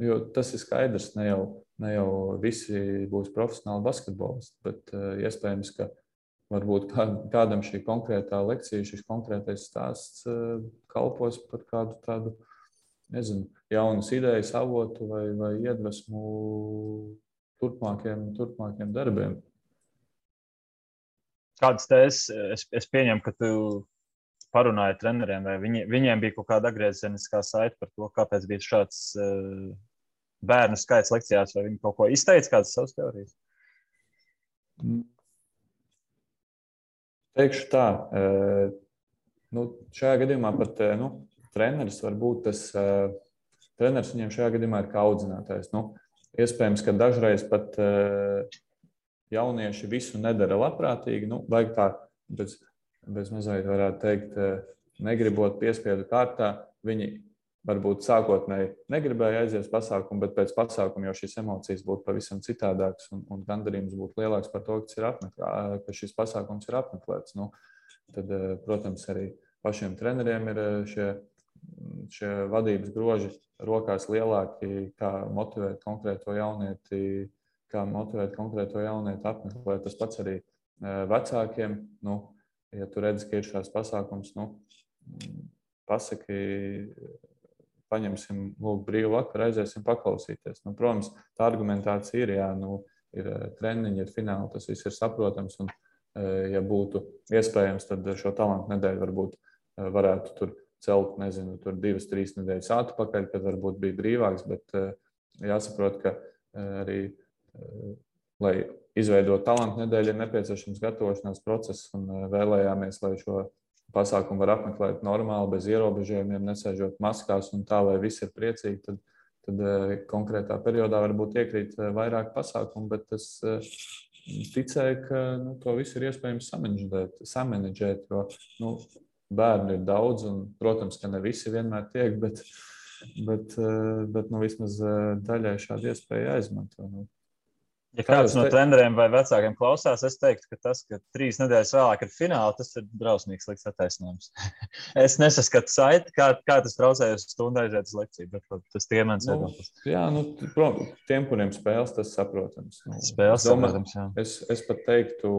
jo tas ir skaidrs, ne jau ne jau visi būs profesionāli basketbolisti, bet uh, iespējams, ka varbūt kādam šī konkrētā lekcija, šis konkrētais stāsts uh, kalpos par kādu tādu, nezinu, jaunas idejas avotu vai, vai iedvesmu turpmākiem, turpmākiem darbiem. Kādas tēzes es, es pieņemu, ka tu parunāji ar treneriem, vai viņi, viņiem bija kaut kāda atgriezeniskā saite par to, kāpēc bija šāds uh, bērnu skaits lekcijās, vai viņi kaut ko izteica, kādas savas teorijas? Mm. Teikšu tā, nu, šajā gadījumā pat nu, treneris var būt tas, treneris viņiem šajā gadījumā ir kā audzinātājs. Nu, iespējams, ka dažreiz pat jaunieši visu nedara labprātīgi, nu, vajag tā, bez, bez mazliet varētu teikt, negribot piespiedu kārtā, viņi varbūt sākotnēji negribēja aiziet uz pasākumu, bet pēc pasākuma jau šīs emocijas būtu pavisam citādākas un, un gandarījums būtu lielāks par to, apmeklē, ka šis pasākums ir apmeklēts. Nu, tad, eh, protams, arī pašiem treneriem ir eh, šie, šie vadības groži rokās lielāki, kā motivēt konkrēto jaunieti, kā motivēt konkrēto jaunieti apmeklēt. Tas pats arī eh, vecākiem. Nu, ja tu redzi, ka ir šāds pasākums, nu, pasaki paņemsim lūk, brīvu vakaru, aiziesim paklausīties. Nu, protams, tā argumentācija ir, jā, nu, ir eh, treniņi, ir fināli, tas viss ir saprotams. Un, eh, ja būtu iespējams, tad šo talantu nedēļu varbūt eh, varētu tur celt, nezinu, tur divas, trīs nedēļas atpakaļ, kad varbūt bija brīvāks, bet jāsaprot, ka arī, lai izveidot talantu nedēļu, ir nepieciešams gatavošanās process un vēlējāmies, lai šo pasākumu var apmeklēt normāli, bez ierobežojumiem, nesēžot maskās un tā, lai visi ir priecīgi. Tad, tad eh, konkrētā periodā varbūt iekrīt eh, vairāk pasākumu, bet es eh, ticēju, ka nu, to visu ir iespējams samanģēt, jo nu, bērnu ir daudz, un, protams, ka ne visi vienmēr tiek, bet, bet, bet nu, vismaz daļai šādu iespēju jāizmanto. Nu, Ja kāds no treneriem vai vecākiem klausās, es teiktu, ka tas, ka trīs nedēļas vēlāk ir fināls, tas ir drausmīgs slikts attaisnojums. es nesaskatu saiti, kā, kā tas traucēja uz stundu aiziet uz lekciju, bet tas tie mans nu, viedoklis. Jā, nu, prom, tiem, kuriem spēles, tas saprotams. Nu, spēles, saprotams, jā. Es, es pat teiktu,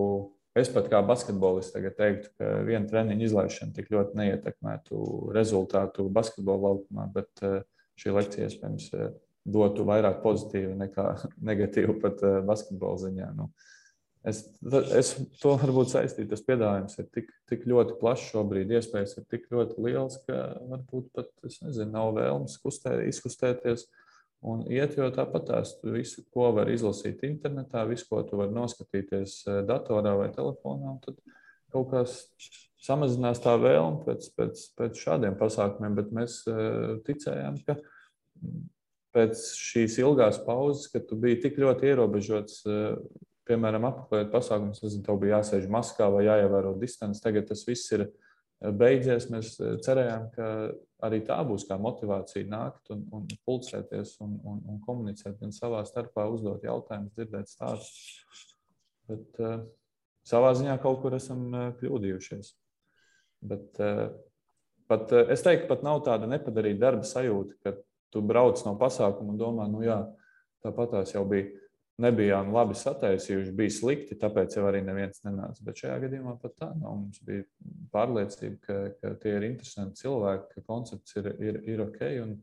es pat kā basketbolists tagad teiktu, ka viena treniņa izlaišana tik ļoti neietekmētu rezultātu basketbola laukumā, bet eh, šī lekcija iespējams eh, dotu vairāk pozitīvu nekā negatīvu pat uh, basketbola ziņā. Nu, es, es to varbūt saistītu. Tas piedāvājums ir tik, tik ļoti plašs šobrīd, iespējas ir tik ļoti liels, ka varbūt pat nezinu, nav vēlmes kustē, izkustēties. Un iet jau tāpat tās visu, ko var izlasīt internetā, visu, ko tu vari noskatīties eh, datorā vai telefonā. Tad kaut kas samazinās tā vēlme pēc, pēc, pēc šādiem pasākumiem, bet mēs uh, ticējām, ka pēc šīs ilgās pauzes, kad tu biji tik ļoti ierobežots, eh, piemēram, apmeklējot pasākumus, tad tev bija jāsēž maskā vai jāievēro distance. Tagad tas viss ir eh, beidzies. Mēs eh, cerējām, ka arī tā būs kā motivācija nākt un, un pulcēties un, un, un komunicēt gan savā starpā, uzdot jautājumus, dzirdēt stāstus. Bet uh, savā ziņā kaut kur esam kļūdījušies. Bet, uh, pat, uh, es teiktu, pat nav tāda nepadarīta darba sajūta, ka tu brauc no pasākuma un domā, nu jā, tāpat tās jau bija. Nebijām labi sataisījuši, bija slikti, tāpēc jau arī neviens nenāca. Bet šajā gadījumā pat tā nav. Mums bija pārliecība, ka, ka tie ir interesanti cilvēki, ka koncepts ir, ir, ir ok. Un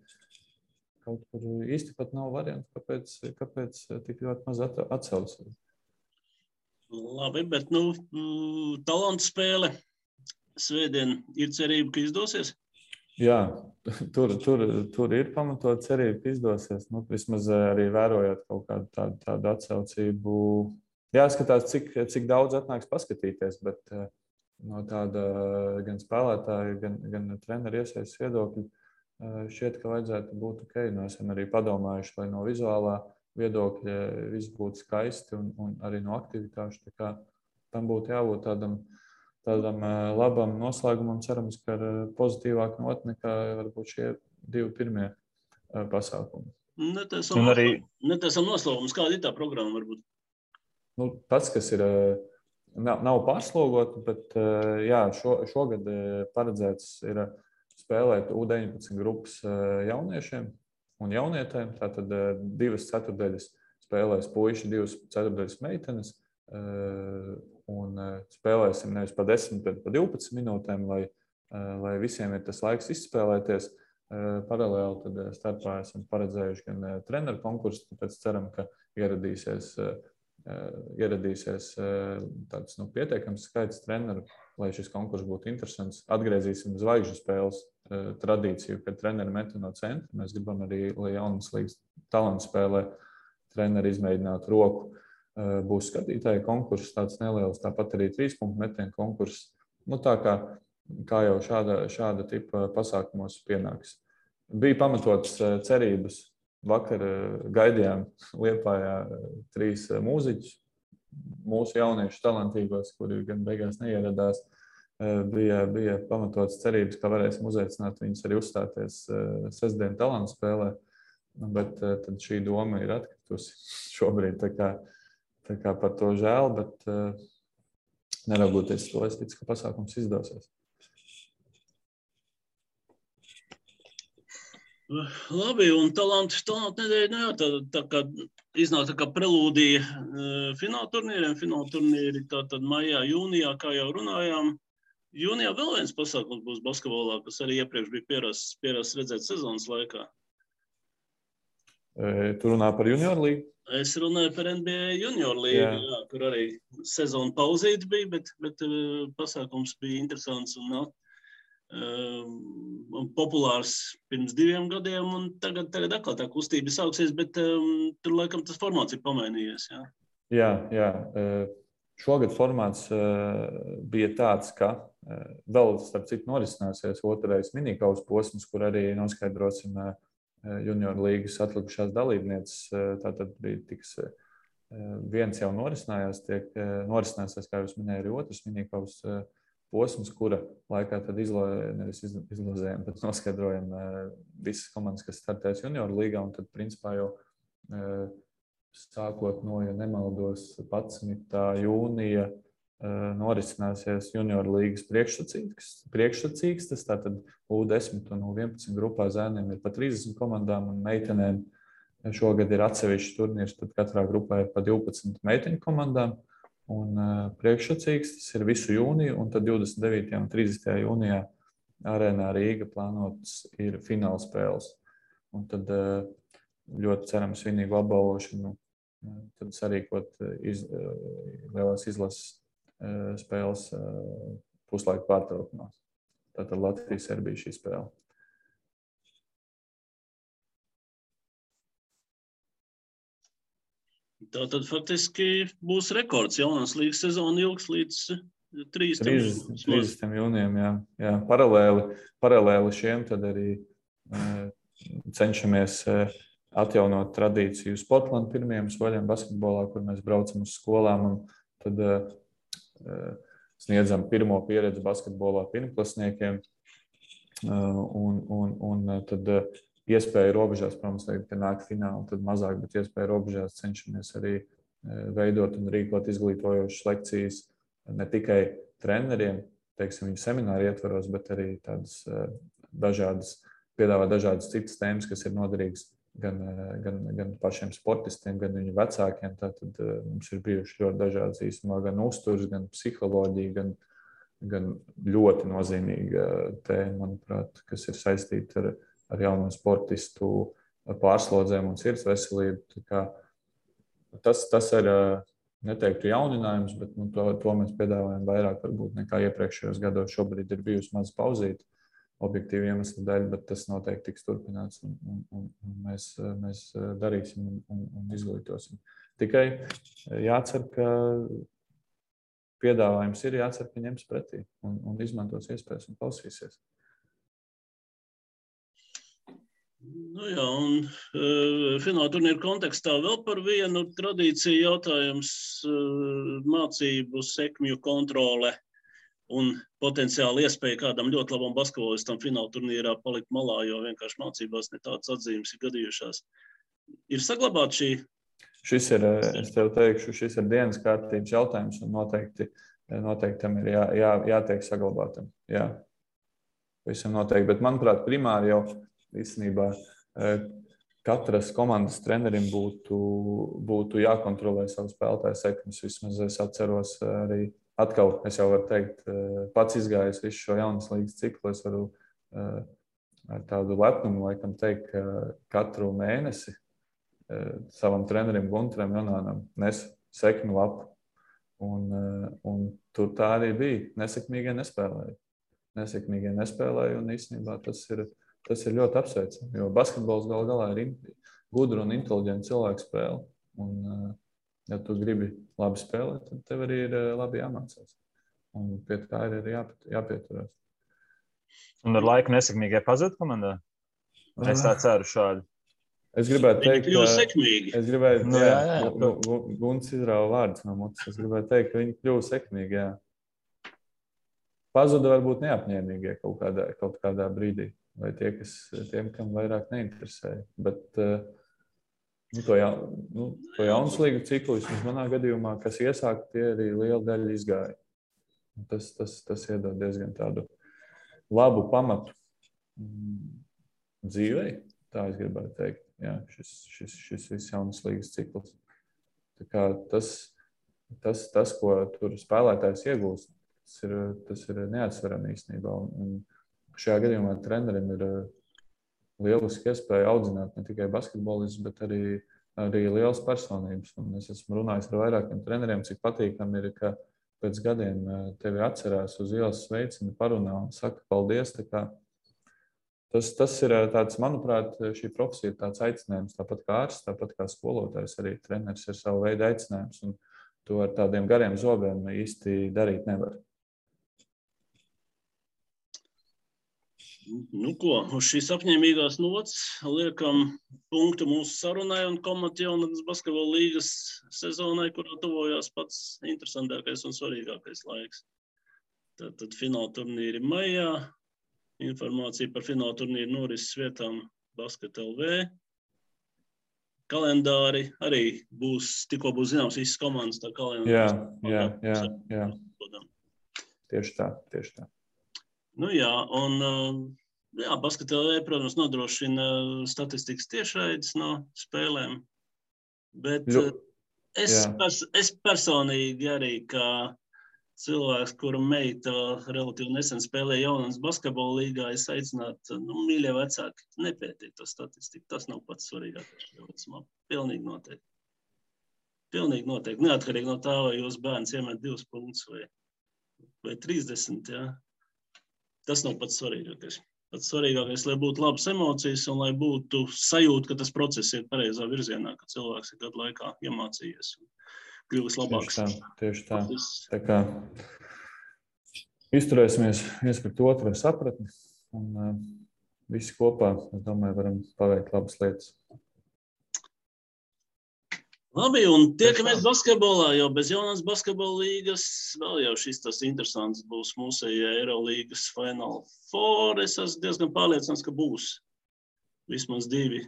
kaut kur īsti pat nav variants, kāpēc, kāpēc tik ļoti maz atcaucas. Labi, bet nu, talantu spēle. Svētdien ir cerība, ka izdosies. Jā, tur, tur, tur ir pamatot cerība, ka izdosies. Nu, vismaz eh, arī vērojot kaut kādu tādu, tādu atsaucību. Jāskatās, cik, cik daudz atnāks paskatīties, bet eh, no tāda gan spēlētāja, gan, gan treneru iesaistas viedokļa eh, šķiet, ka vajadzētu būt ok. Nu, esam arī padomājuši, lai no vizuālā viedokļa viss būtu skaisti un, un arī no aktivitāšu. Tam būtu jābūt tādam, tādam labam noslēgumam, cerams, ka ar pozitīvāku notu nekā varbūt šie divi pirmie pasākumi. Netaisam arī... noslēgums, kāda ir tā programma varbūt? Nu, tas, kas ir, nav, nav pārslogota, bet jā, šo, šogad paredzēts ir spēlēt U19 grupas jauniešiem un jaunietēm. Tātad divas ceturdaļas spēlēs puiši, divas ceturdaļas meitenes. Un spēlēsim nevis pa 10, bet pa 12 minūtēm, lai, lai visiem ir tas laiks izspēlēties. Paralēli tad starpā esam paredzējuši gan treneru konkursu, tāpēc ceram, ka ieradīsies, ieradīsies tāds nu, pietiekams skaits treneru, lai šis konkurss būtu interesants. Atgriezīsim zvaigžņu spēles tradīciju, kad treneri meta no centra. Mēs gribam arī, lai jaunas līgas talantu spēlē treneri izmēģinātu roku. Būs skatītāju konkurss, tāds neliels, tāpat arī trīs punktu metienu konkurss. Nu, tā kā kā jau šāda, šāda tipa pasākumos pienāks. Bija pamatotas eh, cerības. Vakar eh, gaidījām Lietpājā eh, trīs mūziķus, mūsu jauniešu talantīgos, kuri gan beigās neieradās. Bija, bija pamatotas cerības, ka varēsim uzaicināt viņus arī uzstāties sestdienas talantu spēlē. Bet tad šī doma ir atkritusi šobrīd. Tā kā, tā kā par to žēl, bet neraugoties to, es ticu, ka pasākums izdosies. Labi, un talantu, talantu nedēļa, nu jā, tā, tā kā iznāk tā kā prelūdija uh, fināla turnīriem. Fināla turnīri tātad maijā, jūnijā, kā jau runājām. Jūnijā vēl viens pasākums būs basketbolā, kas arī iepriekš bija pierasts, pierasts redzēt sezonas laikā. E, tu runā par junior līgu? Es runāju par NBA junior līgu, jā. Jā, kur arī sezona pauzīta bija, bet, bet uh, pasākums bija interesants un uh, um, populārs pirms diviem gadiem, un tagad, tagad atkal tā kustība sāksies, bet um, tur laikam tas formāts ir pamainījies. Jā, jā. jā. Šogad formāts bija tāds, ka vēl, starp citu, norisināsies otrais minikausa posms, kur arī noskaidrosim uh, junior līgas atlikušās dalībnieces. Uh, tātad bija tiks. Uh, viens jau norisinājās, tiek norisināsies, kā jūs minējāt, arī otrs minikausa posms, kura laikā tad izlo, izlozējām, tad noskaidrojam visas komandas, kas startēs junioru līgā. Un tad, principā, jau sākot no, ja nemaldos, 11. jūnija norisināsies junioru līgas priekšsacīgs. priekšsacīgs tas tātad U10 un U11 grupā zēniem ir pa 30 komandām un meitenēm. Šogad ir atsevišķs turnīrs, tad katrā grupā ir pa 12 meiteņu komandām. Un uh, priekšsacīgs tas ir visu jūniju, un tad 29. un 30. jūnijā arēnā Rīga plānotas ir fināla spēles. Un tad uh, ļoti ceram svinīgu apbalvošanu, tad sarīkot iz, lielās izlases spēles puslaika pārtraukumā. Tātad Latvijas-Serbija šī spēle. Tā tad faktiski būs rekords. Jaunās līnijas sezona ilgs līdz 30. 30, 30. jūnijam. Jā, jā. Paralēli, paralēli šiem arī uh, cenšamies uh, atjaunot tradīciju Sportlandā pirmajiem soļiem basketbolā, kur mēs braucam uz skolām un tad uh, sniedzam pirmo pieredzi basketbolā pirmklasniekiem. Un, un, un tad iespēja robežās, protams, kad nāk fināli, tad mazāk, bet iespēja robežās cenšamies arī veidot un rīkot izglītojošas lekcijas ne tikai treneriem, teiksim, viņu semināru ietvaros, bet arī tādas dažādas, piedāvā dažādas citas tēmas, kas ir noderīgas gan, e, gan, gan pašiem sportistiem, gan viņu vecākiem. Tātad mums ir bijuši ļoti dažādas īstenībā gan uzturs, gan psiholoģija, gan, gan ļoti nozīmīga tēma, manuprāt, kas ir saistīta ar ar jaunu sportistu pārslodzēm un sirds veselību. Tas, tas ir neteiktu jauninājums, bet nu, to, to mēs piedāvājam vairāk varbūt, nekā iepriekšējos gados. Šobrīd ir bijusi maz pauzīta objektīvu iemeslu dēļ, bet tas noteikti tiks turpināts un, un, un, un mēs, mēs darīsim un, un, un izglītosim. Tikai jācer, ka piedāvājums ir jācer, ka ņems pretī un, un izmantos iespējas un klausīsies. Nu jā, un uh, fināla turnīra kontekstā vēl par vienu tradīciju jautājums uh, - mācību sekmju kontrole un potenciāli iespēja kādam ļoti labam basketbolistam fināla turnīrā palikt malā, jo vienkārši mācībās ne tādas atzīmes ir gadījušās. Ir saglabāta šī. Šis ir, es tev teikšu, šis ir dienas kārtības jautājums un noteikti, noteikti tam ir jā, jā, jātiek saglabātam. Jā, visam noteikti. Bet, manuprāt, primāri jau īstenībā e, katras komandas trenerim būtu, būtu jākontrolē savu spēlētāju sekmes. Vismaz es atceros arī atkal, es jau varu teikt, e, pats izgājis visu šo jaunas līgas ciklu. Es varu e, ar tādu lepnumu laikam teikt, ka katru mēnesi savam trenerim Gunteram Jonānam nes sekmi lapu. Un, un tur tā arī bija. Nesekmīgie nespēlēja. Nesekmīgie nespēlēja, un īstenībā tas ir Tas ir ļoti apsveicami, jo basketbols gal galā ir gudra un inteliģenta cilvēka spēle. Un, eh, ja tu gribi labi spēlēt, tad tev arī ir eh, labi jāmācās. Un pie tā ir arī jāpieturās. Un ar laiku nesekmīgai pazūd komandā? Es tā ceru šādi. Es gribētu teikt, ka sekmīgi. Es gribēju, nu, jā, jā, jā. Guns izrāva vārdus no mutes. Es gribēju teikt, ka viņi kļuva sekmīgi. Jā. Pazuda varbūt neapņēmīgie kaut kādā, kaut kādā brīdī vai tie, kas tiem, kam vairāk neinteresē. Bet nu, to, ja, nu, to jaunas līgu ciklu, vismaz manā gadījumā, kas iesāka, tie arī liela daļa izgāja. Tas, tas, tas iedod diezgan tādu labu pamatu mm, dzīvei, tā es gribētu teikt. Jā, šis, šis, šis viss jaunas līgas cikls. Tas, tas, tas, ko tur spēlētājs iegūst, tas ir, tas ir neatsverami īstenībā. Un, šajā gadījumā trenerim ir lieliski iespēja audzināt ne tikai basketbolistus, bet arī, arī lielas personības. Un es esmu runājis ar vairākiem treneriem, cik patīkami ir, ka pēc gadiem eh, tevi atcerās uz ielas sveicina, parunā un saka paldies. Tas, tas ir eh, tāds, manuprāt, šī profesija ir tāds aicinājums, tāpat kā ārsts, tāpat kā skolotājs, arī treneris ir sava veida aicinājums. Un to ar tādiem gariem zobiem īsti darīt nevar. Nu, ko, uz šīs apņēmīgās nots liekam punktu mūsu sarunai un komatu jaunatnes basketbola līgas sezonai, kurā tuvojās pats interesantākais un svarīgākais laiks. Tad, tad fināla turnīri maijā. Informācija par fināla turnīru norises vietām Basket LV. Kalendāri arī būs, tikko būs zināms visas komandas, tā kalendārs. Jā, jā, jā, jā. Tieši tā, tieši tā. Nu, jā, un uh, jā, basketbolā, protams, nodrošina statistikas tiešraides no spēlēm. Bet jo, uh, es, pers es personīgi arī kā cilvēks, kura meita relatīvi nesen spēlēja jaunas basketbola līgā, es aicinātu, nu, mīļie vecāki, nepētīt to statistiku. Tas nav pats svarīgākais šajā vecumā. Pilnīgi noteikti. Pilnīgi noteikti. Neatkarīgi no tā, vai jūs bērns iemet divus punktus vai, vai 30. Jā. Tas nav pats svarīgākais. Pats svarīgākais, lai būtu labas emocijas un lai būtu sajūta, ka tas process ir pareizā virzienā, ka cilvēks ir gadu laikā iemācījies un kļuvis labāks. Tieši tā. Tieši tā. tā kā izturēsimies viens pret otru ar sapratni un uh, visi kopā, es domāju, varam paveikt labas lietas. Labi, un tiekamies basketbolā, jo bez jaunas basketbola līgas vēl jau šis tas interesants būs mūsu Eirolīgas Final Four. Es esmu diezgan pārliecināts, ka būs vismaz divi.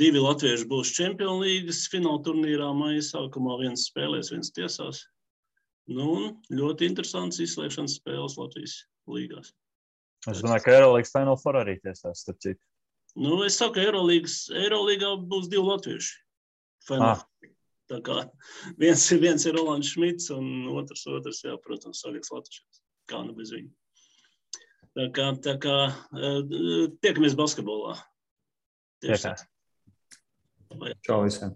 Divi latvieši būs Champions League fināla turnīrā maija sākumā. Viens spēlēs, viens tiesās. Nu, ļoti interesants izslēgšanas spēles Latvijas līgās. Es domāju, ka Eirolīgas Final Four arī tiesās, starp citu. Nu, es saku, ka Eirolīgā būs divi latvieši. Ah. Tā kā viens, viens ir Rolands Šmits, un otrs, otrs jā, protams, Savieks Latvijas. Kā nu bez viņa. Tā kā, tā kā eh, tiekamies basketbolā. Tieši tā. Čau visiem!